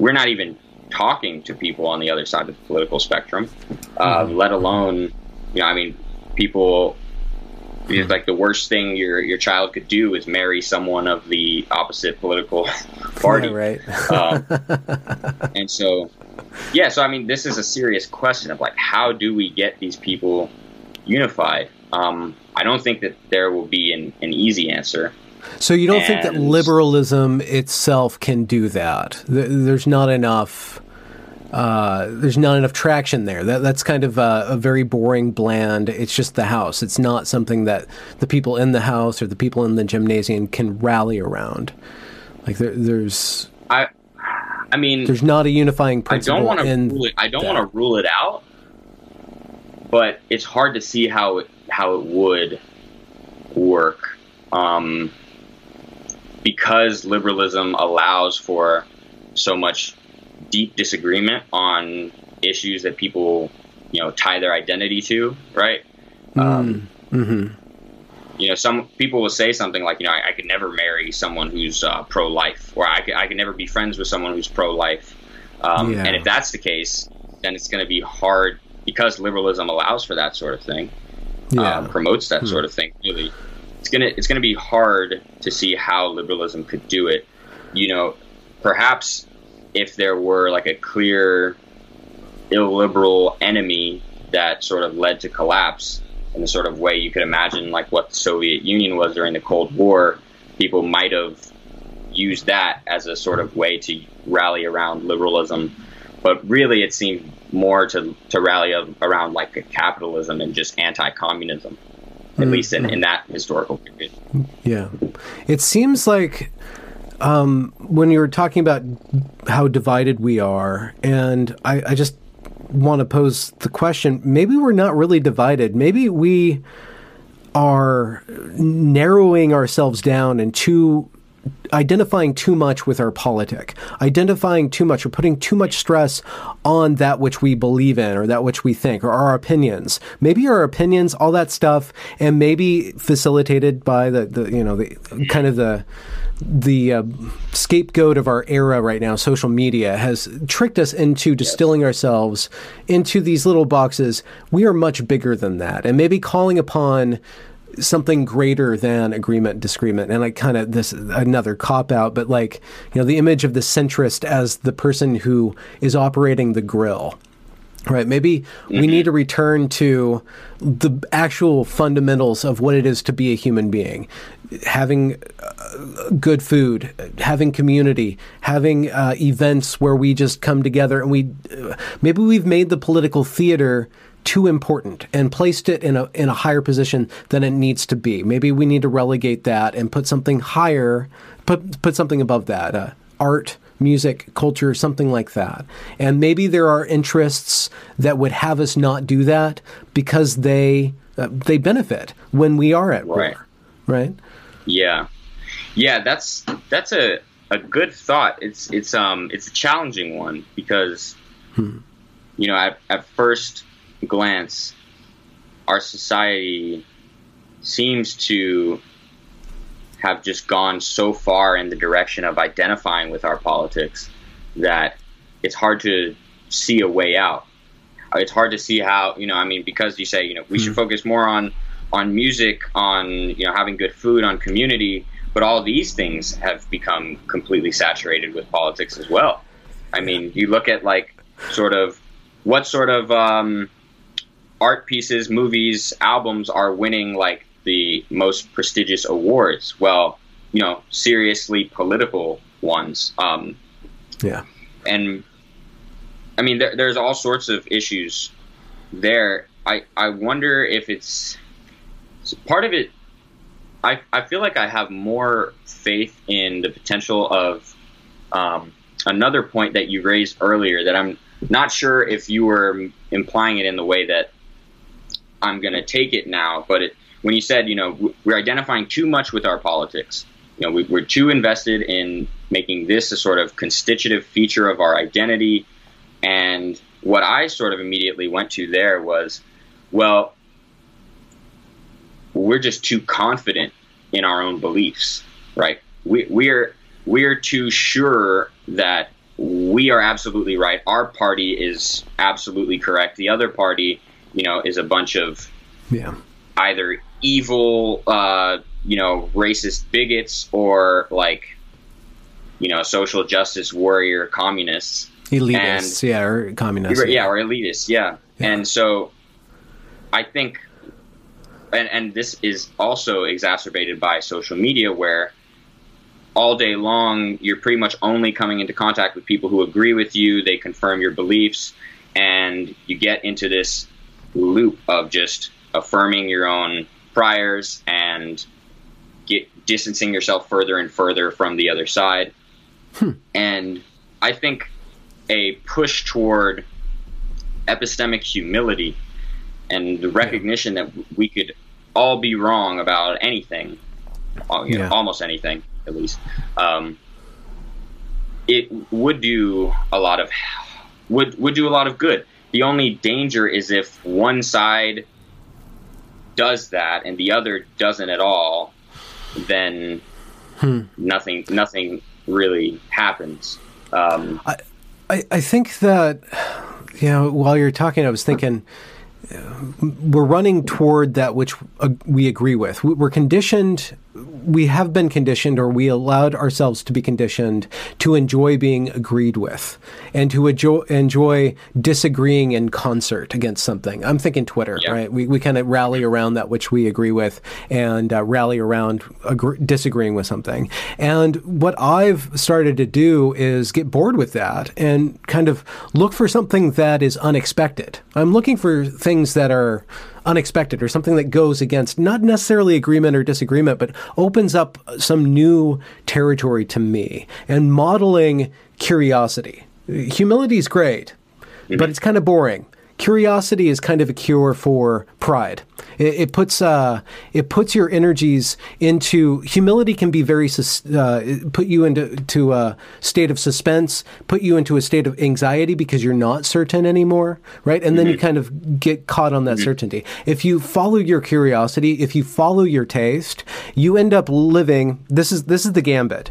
we're not even talking to people on the other side of the political spectrum, uh, mm-hmm. let alone, you know, I mean, people it's like the worst thing your your child could do is marry someone of the opposite political [laughs] party, yeah, right? um, [laughs] and so, yeah. So I mean, this is a serious question of like, how do we get these people unified? Um, I don't think that there will be an, an easy answer. So you don't and, think that liberalism itself can do that? There's not enough uh, there's not enough traction there. That that's kind of a, a, very boring, bland. It's just the house. It's not something that the people in the house or the people in the gymnasium can rally around. Like there, there's. I, I mean, there's not a unifying principle. I don't want to. Rule it, I don't want to rule it out, but it's hard to see how it how it would work. Um, because liberalism allows for so much deep disagreement on issues that people, you know, tie their identity to, right? Mm. Um, mm-hmm. You know, some people will say something like, you know, I, I could never marry someone who's uh, pro-life, or I could, I could never be friends with someone who's pro-life. Um, yeah. And if that's the case, then it's going to be hard because liberalism allows for that sort of thing, yeah. um, promotes that hmm. sort of thing. Really, it's gonna it's gonna be hard to see how liberalism could do it. You know, perhaps if there were like a clear illiberal enemy that sort of led to collapse in the sort of way you could imagine like what the Soviet Union was during the Cold War, people might have used that as a sort of way to rally around liberalism. But really, it seemed more to, to rally around like capitalism and just anti-communism, at mm-hmm. least in, in that historical period. Yeah, it seems like um, when you were talking about how divided we are, and I, I just want to pose the question maybe we're not really divided. Maybe we are narrowing ourselves down into identifying too much with our politic, identifying too much or putting too much stress on that which we believe in or that which we think or our opinions. Maybe our opinions, all that stuff, and maybe facilitated by the, the you know, the kind of the, the uh, scapegoat of our era right now, social media, has tricked us into distilling yes. ourselves into these little boxes. We are much bigger than that. And maybe calling upon something greater than agreement disagreement and like kind of this another cop out but like you know the image of the centrist as the person who is operating the grill right maybe mm-hmm. we need to return to the actual fundamentals of what it is to be a human being having uh, good food having community having uh, events where we just come together and we uh, maybe we've made the political theater too important and placed it in a in a higher position than it needs to be. Maybe we need to relegate that and put something higher, put put something above that. Uh, art, music, culture, something like that. And maybe there are interests that would have us not do that because they uh, they benefit when we are at right. war, right? Yeah, yeah. That's that's a a good thought. It's it's um it's a challenging one because hmm. you know at at first glance, our society seems to have just gone so far in the direction of identifying with our politics that it's hard to see a way out. It's hard to see how, you know, I mean, because you say, you know, we mm-hmm. should focus more on on music, on you know having good food, on community, but all these things have become completely saturated with politics as well. I mean, you look at like sort of what sort of um, art pieces, movies, albums are winning like the most prestigious awards. Well, you know, seriously political ones. Um, yeah. And I mean, there, there's all sorts of issues there. I, I wonder if it's part of it. I, I feel like I have more faith in the potential of um, another point that you raised earlier that I'm not sure if you were implying it in the way that I'm going to take it now. But it, when you said, you know, we're identifying too much with our politics, you know, we, we're too invested in making this a sort of constitutive feature of our identity. And what I sort of immediately went to there was, well, we're just too confident in our own beliefs, right? We, we're we're too sure that we are absolutely right. Our party is absolutely correct. The other party you know, is a bunch of yeah either evil, uh, you know, racist bigots or like you know, social justice warrior communists. Elitists, and, yeah, or communists. Yeah, or elitists, yeah. yeah. And so I think and, and this is also exacerbated by social media where all day long you're pretty much only coming into contact with people who agree with you they confirm your beliefs and you get into this loop of just affirming your own priors and get distancing yourself further and further from the other side. Hmm. And I think a push toward epistemic humility and the recognition that we could all be wrong about anything, uh, you know, yeah. almost anything at least, um, it would do a lot of would would do a lot of good. The only danger is if one side does that and the other doesn't at all, then hmm. nothing nothing really happens. Um, I, I I think that you know while you're talking, I was thinking we're running toward that which uh, we agree with. We're conditioned we have been conditioned or we allowed ourselves to be conditioned to enjoy being agreed with and to enjoy, enjoy disagreeing in concert against something. I'm thinking Twitter, yeah. right? We, we kind of rally around that which we agree with and uh, rally around agree- disagreeing with something. And what I've started to do is get bored with that and kind of look for something that is unexpected. I'm looking for things that are unexpected or something that goes against not necessarily agreement or disagreement, but opens up some new territory to me and modeling curiosity. Humility is great, mm-hmm. but it's kind of boring. Curiosity is kind of a cure for pride. It, it puts uh, it puts your energies into humility. Can be very sus- uh, put you into to a state of suspense, put you into a state of anxiety because you're not certain anymore, right? And then you kind of get caught on that certainty. If you follow your curiosity, if you follow your taste, you end up living. This is this is the gambit.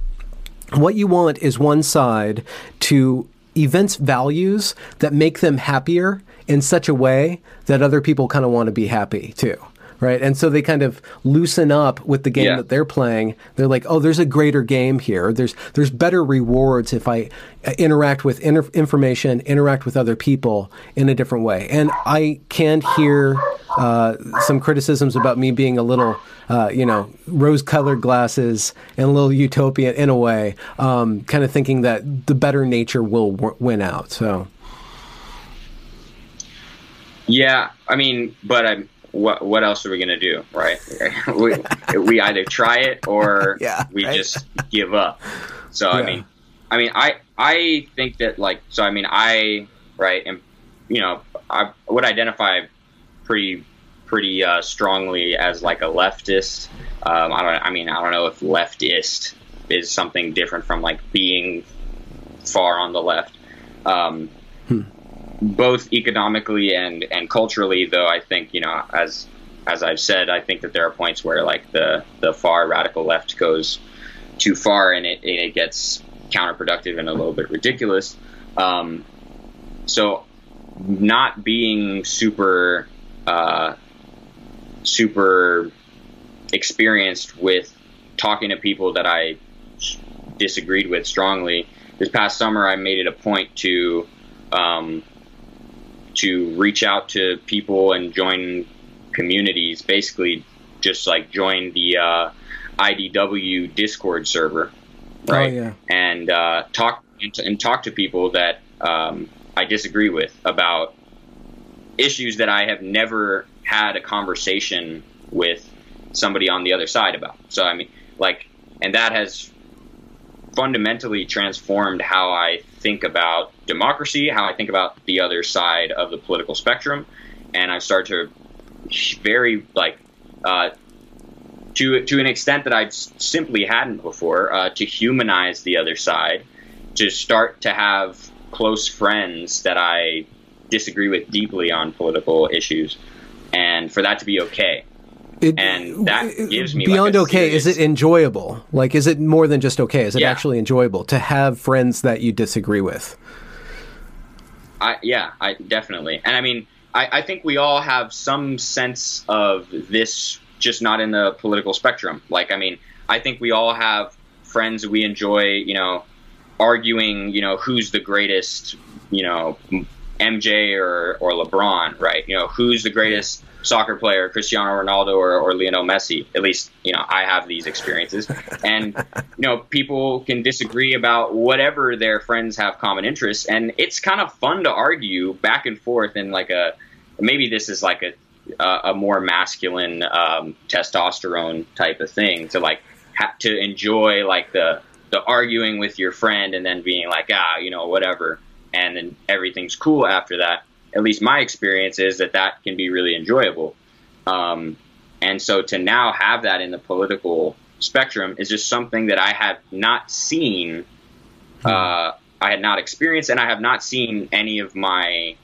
What you want is one side to events values that make them happier in such a way that other people kind of want to be happy too right? And so they kind of loosen up with the game Yeah. that they're playing. They're like oh there's a greater game here. There's there's better rewards if i uh, interact with inter- information interact with other people in a different way. And i can hear uh, some criticisms about me being a little uh, you know rose colored glasses and a little utopian in a way um, kind of thinking that the better nature will w- win out so Yeah, I mean, but I'm. What what else are we gonna do, right? [laughs] we, we either try it or [laughs] Yeah, we right. just give up. So I mean, I mean, I I think that like so. I mean, I right, and you know, I would identify pretty pretty uh, strongly as like a leftist. Um, I don't. I mean, I don't know if leftist is something different from like being far on the left. Um, both economically and and culturally though i think you know as as i've said i think that there are points where like the the far radical left goes too far and it, it gets counterproductive and a little bit ridiculous. Um, so not being super uh, super experienced with talking to people that i disagreed with strongly this past summer i made it a point to um, to reach out to people and join communities, basically just like join the uh, IDW Discord server, right? Oh, yeah. And uh, talk and, and talk to people that um, I disagree with about issues that I have never had a conversation with somebody on the other side about. So I mean, like, and that has fundamentally transformed how I think about democracy, how I think about the other side of the political spectrum, and I start to very like uh, to to an extent that I simply hadn't before uh, to humanize the other side, to start to have close friends that I disagree with deeply on political issues, and for that to be okay. It, And that gives me, beyond like, okay. Is it enjoyable? Like, is it more than just okay? Is it Yeah. actually enjoyable to have friends that you disagree with? I yeah, I definitely. And I mean, I, I think we all have some sense of this, just not in the political spectrum. Like, I mean, I think we all have friends we enjoy, you know, arguing, you know, who's the greatest, you know, MJ or or LeBron, right? You know, who's the greatest soccer player, Cristiano Ronaldo or, or Lionel Messi? At least, you know, I have these experiences, and [laughs] you know, people can disagree about whatever their friends have common interests, and it's kind of fun to argue back and forth in like a maybe this is like a a, a more masculine um, testosterone type of thing to like ha- to enjoy like the the arguing with your friend and then being like ah you know whatever and then everything's cool after that. At least my experience is that that can be really enjoyable. Um, and so to now have that in the political spectrum is just something that i have not seen uh, i had not experienced and i have not seen any of my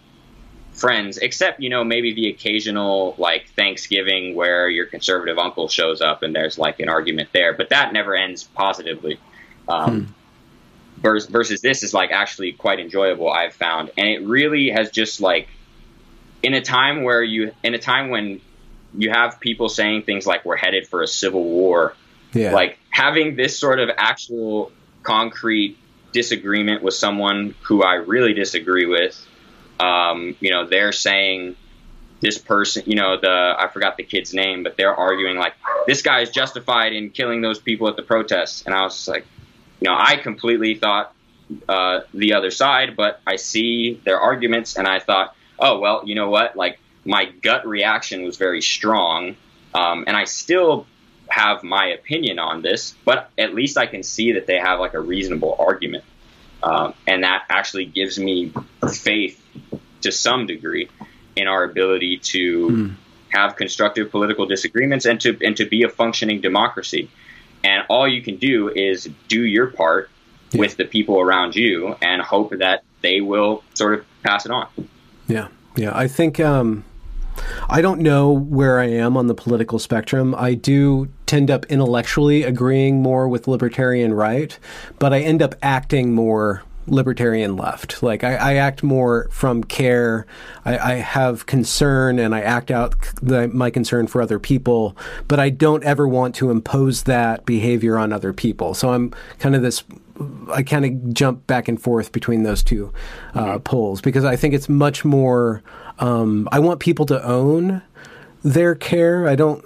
friends except you know maybe the occasional like thanksgiving where your conservative uncle shows up and there's like an argument there but that never ends positively. Um, versus, versus this is like actually quite enjoyable i've found and it really has just like in a time where you in a time when you have people saying things like we're headed for a civil war Yeah. like having this sort of actual concrete disagreement with someone who I really disagree with. Um, you know, they're saying this person, you know, the I forgot the kid's name, but they're arguing like this guy is justified in killing those people at the protests, and I was like, you know, I completely thought uh, the other side, but I see their arguments, and I thought, oh well, you know what, like my gut reaction was very strong, um, and I still have my opinion on this, but at least I can see that they have like a reasonable argument, um, and that actually gives me faith to some degree. in our ability to mm. have constructive political disagreements and to and to be a functioning democracy. And all you can do is do your part yeah. with the people around you and hope that they will sort of pass it on. Yeah, yeah. I think um, I don't know where I am on the political spectrum. I do tend up intellectually agreeing more with libertarian right, but I end up acting more libertarian left. Like I, I act more from care. I, I, have concern and I act out the, my concern for other people, but I don't ever want to impose that behavior on other people. So I'm kind of this. I kind of jump back and forth between those two uh, mm-hmm. poles because I think it's much more um, I want people to own their care. I don't.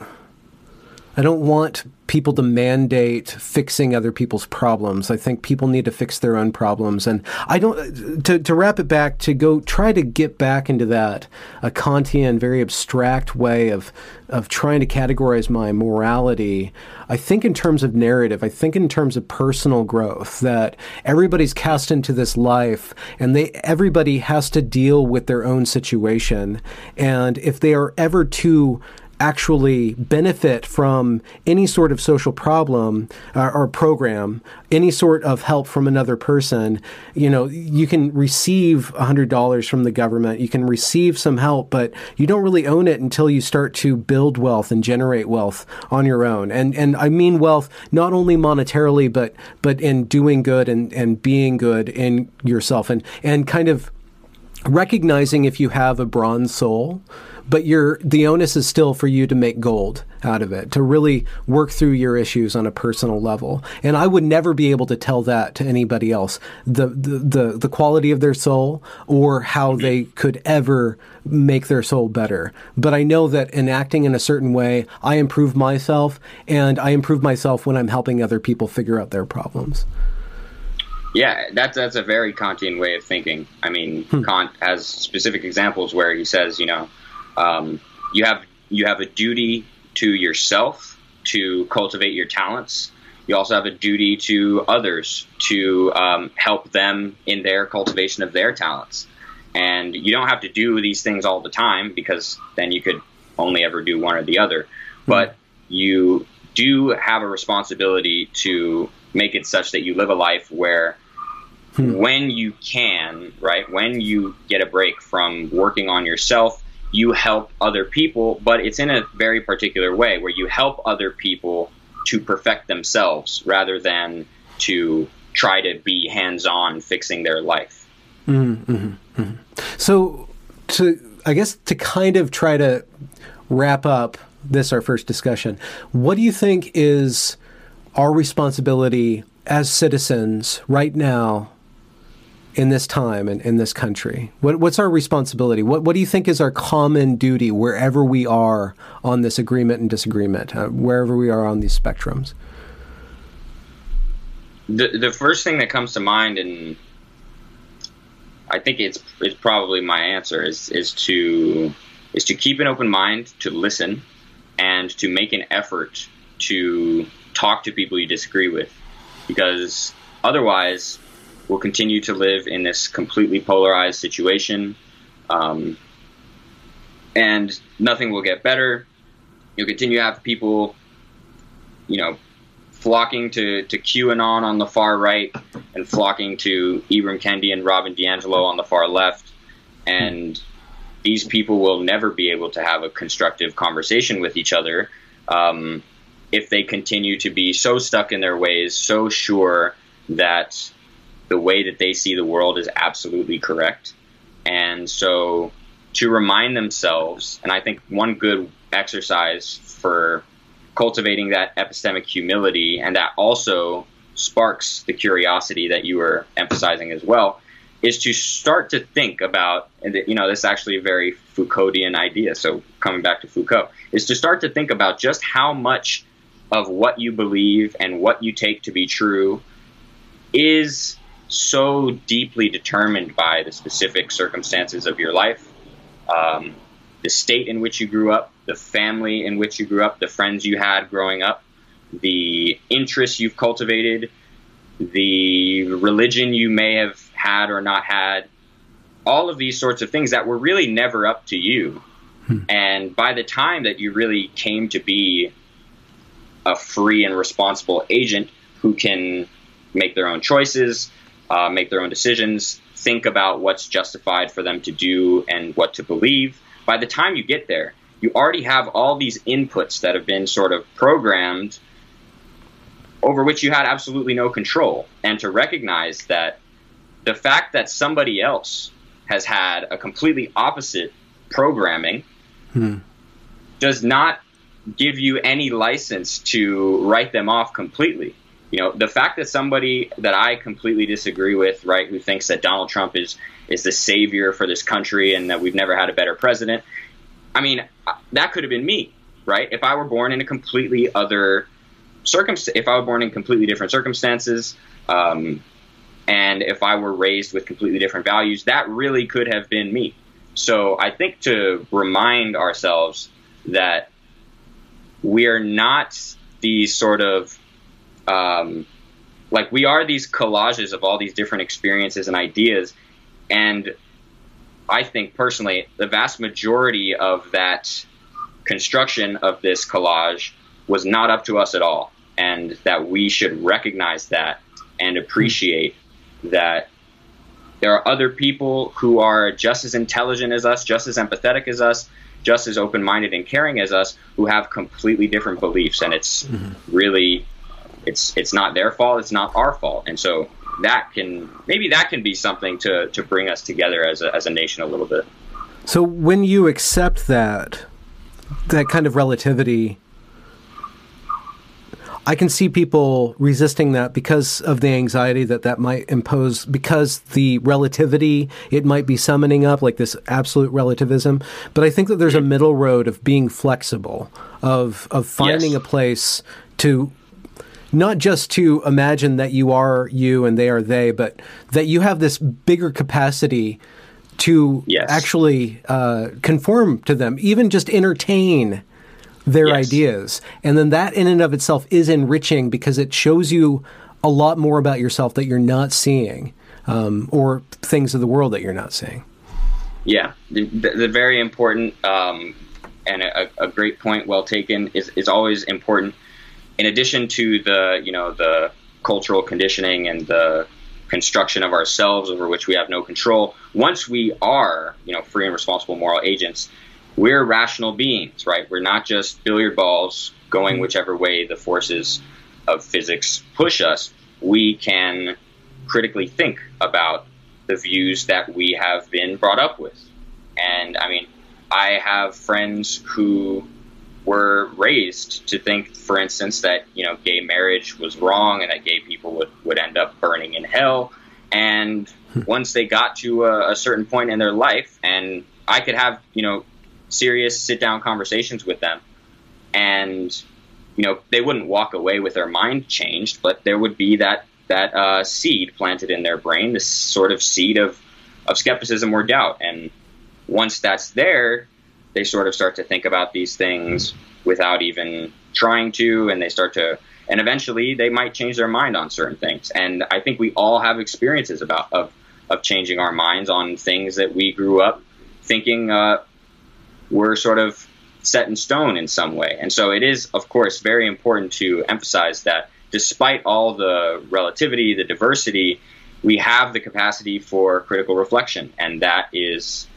I don't want people to mandate fixing other people's problems. I think people need to fix their own problems. And I don't, to, to wrap it back, to go try to get back into that a Kantian, very abstract way of, of trying to categorize my morality. I think in terms of narrative, I think in terms of personal growth, that everybody's cast into this life and they, everybody has to deal with their own situation. And if they are ever too actually benefit from any sort of social problem uh, or program, any sort of help from another person, you know, you can receive $100 from the government, you can receive some help, but you don't really own it until you start to build wealth and generate wealth on your own. And and I mean wealth not only monetarily but but in doing good and and being good in yourself and and kind of recognizing if you have a bronze soul but you the onus is still for you to make gold out of it, to really work through your issues on a personal level. And I would never be able to tell that to anybody else, the the the, the quality of their soul or how they could ever make their soul better. But I know that in acting in a certain way, I improve myself, and I improve myself when I'm helping other people figure out their problems. Yeah, that's that's a very Kantian way of thinking. I mean, hmm. Kant has specific examples where he says, you know, um, you have you have a duty to yourself to cultivate your talents. You also have a duty to others to um, help them in their cultivation of their talents. And you don't have to do these things all the time because then you could only ever do one or the other. Mm-hmm. But you do have a responsibility to make it such that you live a life where hmm. when you can, right, when you get a break from working on yourself you help other people, but it's in a very particular way where you help other people to perfect themselves rather than to try to be hands on fixing their life. Mm-hmm, mm-hmm, mm-hmm. So, to I guess to kind of try to wrap up this our first discussion, what do you think is our responsibility as citizens right now in this time and in this country? What, what's our responsibility? What, what do you think is our common duty wherever we are on this agreement and disagreement, uh, wherever we are on these spectrums? The, the first thing that comes to mind, and I think it's, it's probably my answer, is, is, to, is to keep an open mind, to listen, and to make an effort to talk to people you disagree with. Because otherwise, we'll continue to live in this completely polarized situation. Um, and nothing will get better. You'll continue to have people, you know, flocking to, to QAnon on the far right and flocking to Ibram Kendi and Robin DiAngelo on the far left. And these people will never be able to have a constructive conversation with each other um, if they continue to be so stuck in their ways, so sure that the way that they see the world is absolutely correct. And so to remind themselves, and I think one good exercise for cultivating that epistemic humility, and that also sparks the curiosity that you were emphasizing as well, is to start to think about, and you know, this is actually a very Foucauldian idea. So coming back to Foucault, is to start to think about just how much of what you believe and what you take to be true is so deeply determined by the specific circumstances of your life, um, the state in which you grew up, the family in which you grew up, the friends you had growing up, the interests you've cultivated, the religion you may have had or not had, all of these sorts of things that were really never up to you. Hmm. And by the time that you really came to be a free and responsible agent who can make their own choices, uh, make their own decisions, think about what's justified for them to do and what to believe, by the time you get there, you already have all these inputs that have been sort of programmed over which you had absolutely no control. And to recognize that the fact that somebody else has had a completely opposite programming hmm. does not give you any license to write them off completely. You know, the fact that somebody that I completely disagree with, right, who thinks that Donald Trump is is the savior for this country and that we've never had a better president, I mean, that could have been me, right? If I were born in a completely other circumstance, if I were born in completely different circumstances, um, and if I were raised with completely different values, that really could have been me. So I think to remind ourselves that we are not these sort of um, like we are these collages of all these different experiences and ideas and i think personally the vast majority of that construction of this collage was not up to us at all and that we should recognize that and appreciate that there are other people who are just as intelligent as us, just as empathetic as us, just as open minded and caring as us, who have completely different beliefs. And it's mm-hmm. really, it's it's not their fault. It's not our fault. And so that can maybe that can be something to to bring us together as a, as a nation a little bit. So when you accept that that kind of relativity I can see people resisting that because of the anxiety that that might impose, because the relativity it might be summoning up, like this absolute relativism. But I think that there's a middle road of being flexible, of of finding yes. a place to not just to imagine that you are you and they are they, but that you have this bigger capacity to yes. actually uh, conform to them, even just entertain their yes. ideas. And then that in and of itself is enriching because it shows you a lot more about yourself that you're not seeing um, or things of the world that you're not seeing. Yeah, the, the very important um, and a, a, great point, well taken, is, is always important. In addition to the, you know, the cultural conditioning and the construction of ourselves over which we have no control, once we are, you know, free and responsible moral agents, we're rational beings, right? We're not just billiard balls going mm-hmm. whichever way the forces of physics push us. We can critically think about the views that we have been brought up with. And I mean, I have friends who were raised to think, for instance, that you know gay marriage was wrong and that gay people would, would end up burning in hell. And hmm. once they got to a, a certain point in their life, and I could have you know serious sit down conversations with them and you know they wouldn't walk away with their mind changed but there would be that that uh, seed planted in their brain this sort of seed of of skepticism or doubt and once that's there they sort of start to think about these things without even trying to and they start to and eventually they might change their mind on certain things and i think we all have experiences about of of changing our minds on things that we grew up thinking uh, were sort of set in stone in some way. And so it is, of course, very important to emphasize that despite all the relativity, the diversity, we have the capacity for critical reflection. And that is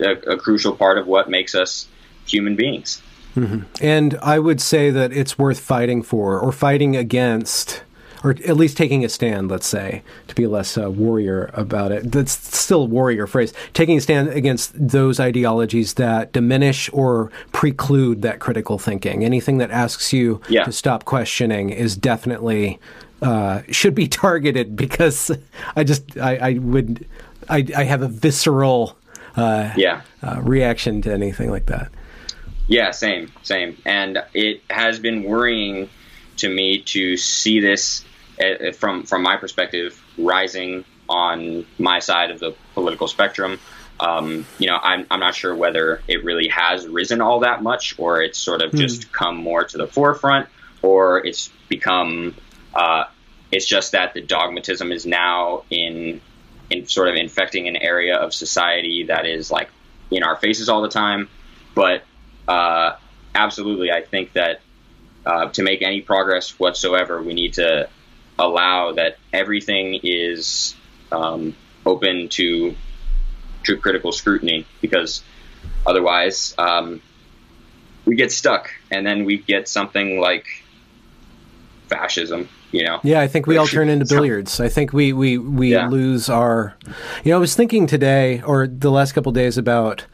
a, a crucial part of what makes us human beings. Mm-hmm. And I would say that it's worth fighting for or fighting against or at least taking a stand, let's say, to be less uh, warrior about it. That's still a warrior phrase. Taking a stand against those ideologies that diminish or preclude that critical thinking. Anything that asks you yeah. to stop questioning is definitely uh, should be [laughs] targeted because I just I, I would I, I, have a visceral uh, yeah uh, reaction to anything like that. Yeah, same, same, and it has been worrying to me to see this uh, from from my perspective, rising on my side of the political spectrum. Um, you know, I'm, I'm not sure whether it really has risen all that much, or it's sort of mm. just come more to the forefront, or it's become, uh, it's just that the dogmatism is now in in sort of infecting an area of society that is like in our faces all the time. But uh, absolutely, I think that uh, to make any progress whatsoever, we need to allow that everything is um, open to true critical scrutiny because otherwise um, we get stuck and then we get something like fascism you know yeah i think we all turn into billiards i think we we we yeah. lose our you know i was thinking today or the last couple days about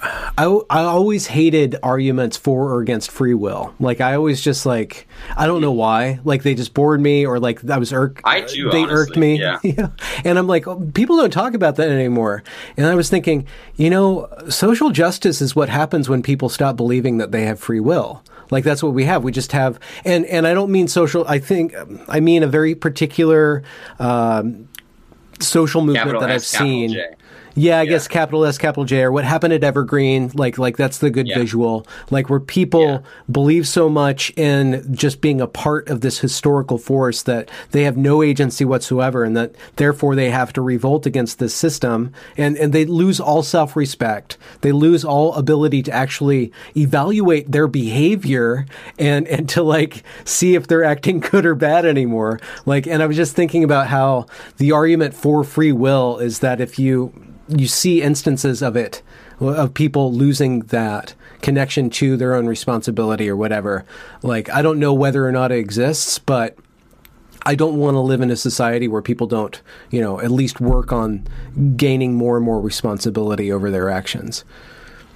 I, I always hated arguments for or against free will. Like I always just like I don't know why. Like they just bored me or like I was irked. I do. They honestly, irked me. Yeah. yeah. [laughs] And I'm like, oh, people don't talk about that anymore. And I was thinking, you know, social justice is what happens when people stop believing that they have free will. Like that's what we have. We just have, and and I don't mean social. I think I mean a very particular um, social movement capital that S, I've seen. J. Yeah, I yeah. guess capital S, capital J, or what happened at Evergreen. Like, like that's the good yeah. visual. Like where people yeah. believe so much in just being a part of this historical force that they have no agency whatsoever, and that therefore they have to revolt against this system, and and they lose all self respect. They lose all ability to actually evaluate their behavior and and to like see if they're acting good or bad anymore. Like, and I was just thinking about how the argument for free will is that if you you see instances of it of people losing that connection to their own responsibility or whatever. Like I don't know whether or not it exists, but I don't want to live in a society where people don't, you know, at least work on gaining more and more responsibility over their actions.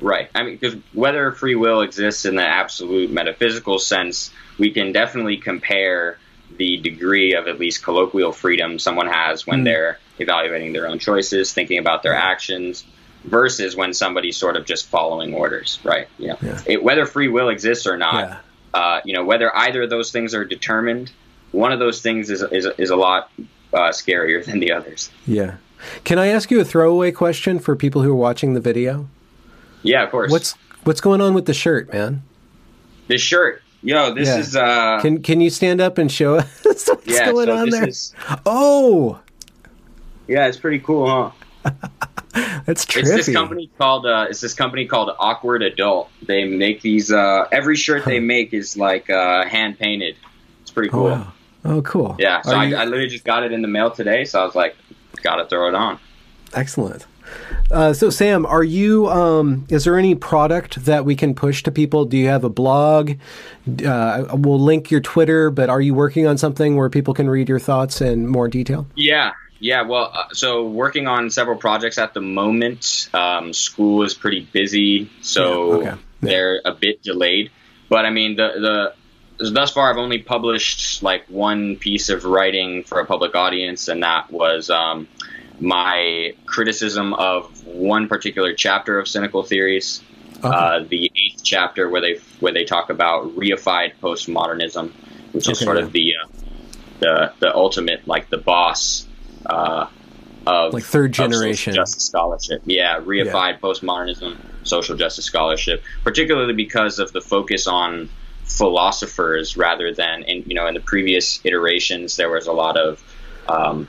Right. I mean, because whether free will exists in the absolute metaphysical sense, we can definitely compare the degree of at least colloquial freedom someone has when mm. they're evaluating their own choices, thinking about their actions, versus when somebody's sort of just following orders, right? You know, yeah. it, whether free will exists or not, yeah. uh, you know, whether either of those things are determined, one of those things is is, is a lot uh, scarier than the others. Yeah. Can I ask you a throwaway question for people who are watching the video? Yeah, of course. What's what's going on with the shirt, man? This shirt. Yo, this yeah. is uh Can can you stand up and show [laughs] us what's yeah, going so on there? Is, oh, yeah, it's pretty cool, huh? [laughs] That's trippy. It's this company called uh, it's this company called Awkward Adult. They make these. Uh, every shirt they make is like uh, hand painted. It's pretty cool. Oh, wow. oh cool. Yeah. So I, you... I, literally just got it in the mail today. So I was like, gotta throw it on. Excellent. Uh, so Sam, are you? Um, is there any product that we can push to people? Do you have a blog? Uh, we'll link your Twitter, but are you working on something where people can read your thoughts in more detail? Yeah, yeah, well, uh, so working on several projects at the moment. Um, school is pretty busy, so yeah, okay. they're a bit delayed. But I mean, the the thus far I've only published like one piece of writing for a public audience, and that was um, my criticism of one particular chapter of Cynical Theories, okay. uh, the eighth chapter where they where they talk about reified postmodernism, which okay, is sort yeah. of the uh, the the ultimate like the boss uh, of like third generation justice scholarship. Yeah, reified yeah. postmodernism, social justice scholarship, particularly because of the focus on philosophers rather than in you know in the previous iterations there was a lot of um,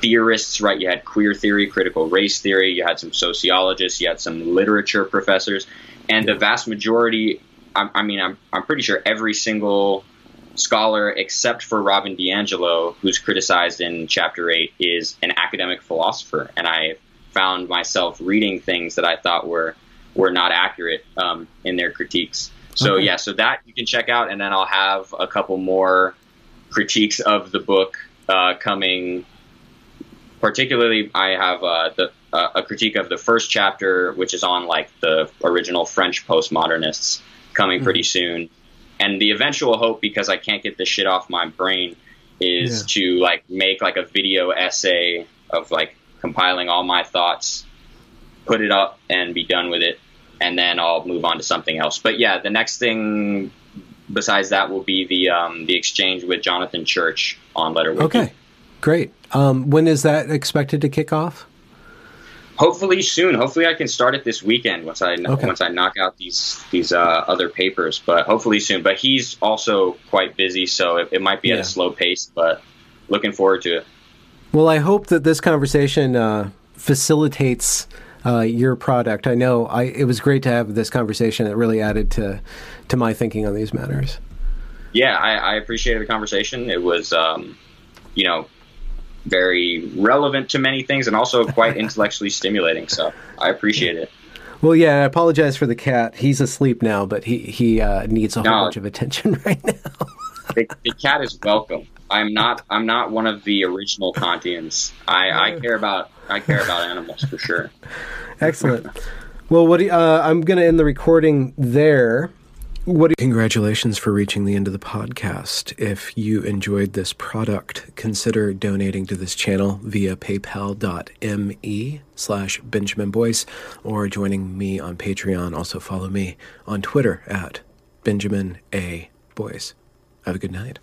theorists right you had queer theory critical race theory you had some sociologists you had some literature professors and the vast majority I, I mean I'm, I'm pretty sure every single scholar, except for Robin DiAngelo, who's criticized in chapter eight, is an academic philosopher, and I found myself reading things that I thought were were not accurate um, in their critiques. So okay. yeah, so that you can check out, and then I'll have a couple more critiques of the book uh, coming. Particularly, I have uh, the, uh, a critique of the first chapter, which is on like the original French postmodernists, coming mm-hmm. pretty soon and the eventual hope because I can't get this shit off my brain is yeah. to like make like a video essay of like compiling all my thoughts, put it up and be done with it, and then I'll move on to something else. But yeah, the next thing besides that will be the um, the exchange with Jonathan Church on Letterwiki. Okay, great. Um, when is that expected to kick off? Hopefully soon. Hopefully, I can start it this weekend once I okay. once I knock out these these uh, other papers. But hopefully soon. But he's also quite busy, so it, it might be yeah. at a slow pace. But looking forward to it. Well, I hope that this conversation uh, facilitates uh, your product. I know I, it was great to have this conversation. It really added to to my thinking on these matters. Yeah, I, I appreciated the conversation. It was, um, you know, very relevant to many things and also quite [laughs] intellectually stimulating. So I appreciate it. Well, yeah, I apologize for the cat. He's asleep now, but he he uh, needs a whole No. bunch of attention [laughs] right now. The, the cat is welcome. I'm not. I'm not one of the original Kantians. I, I care about. I care about animals for sure. [laughs] Excellent. Well, what do you- uh, I'm going to end the recording there. What Congratulations for reaching the end of the podcast. If you enjoyed this product, consider donating to this channel via paypal.me slash Benjamin Boyce or joining me on Patreon. Also follow me on Twitter at Benjamin A. Boyce. Have a good night.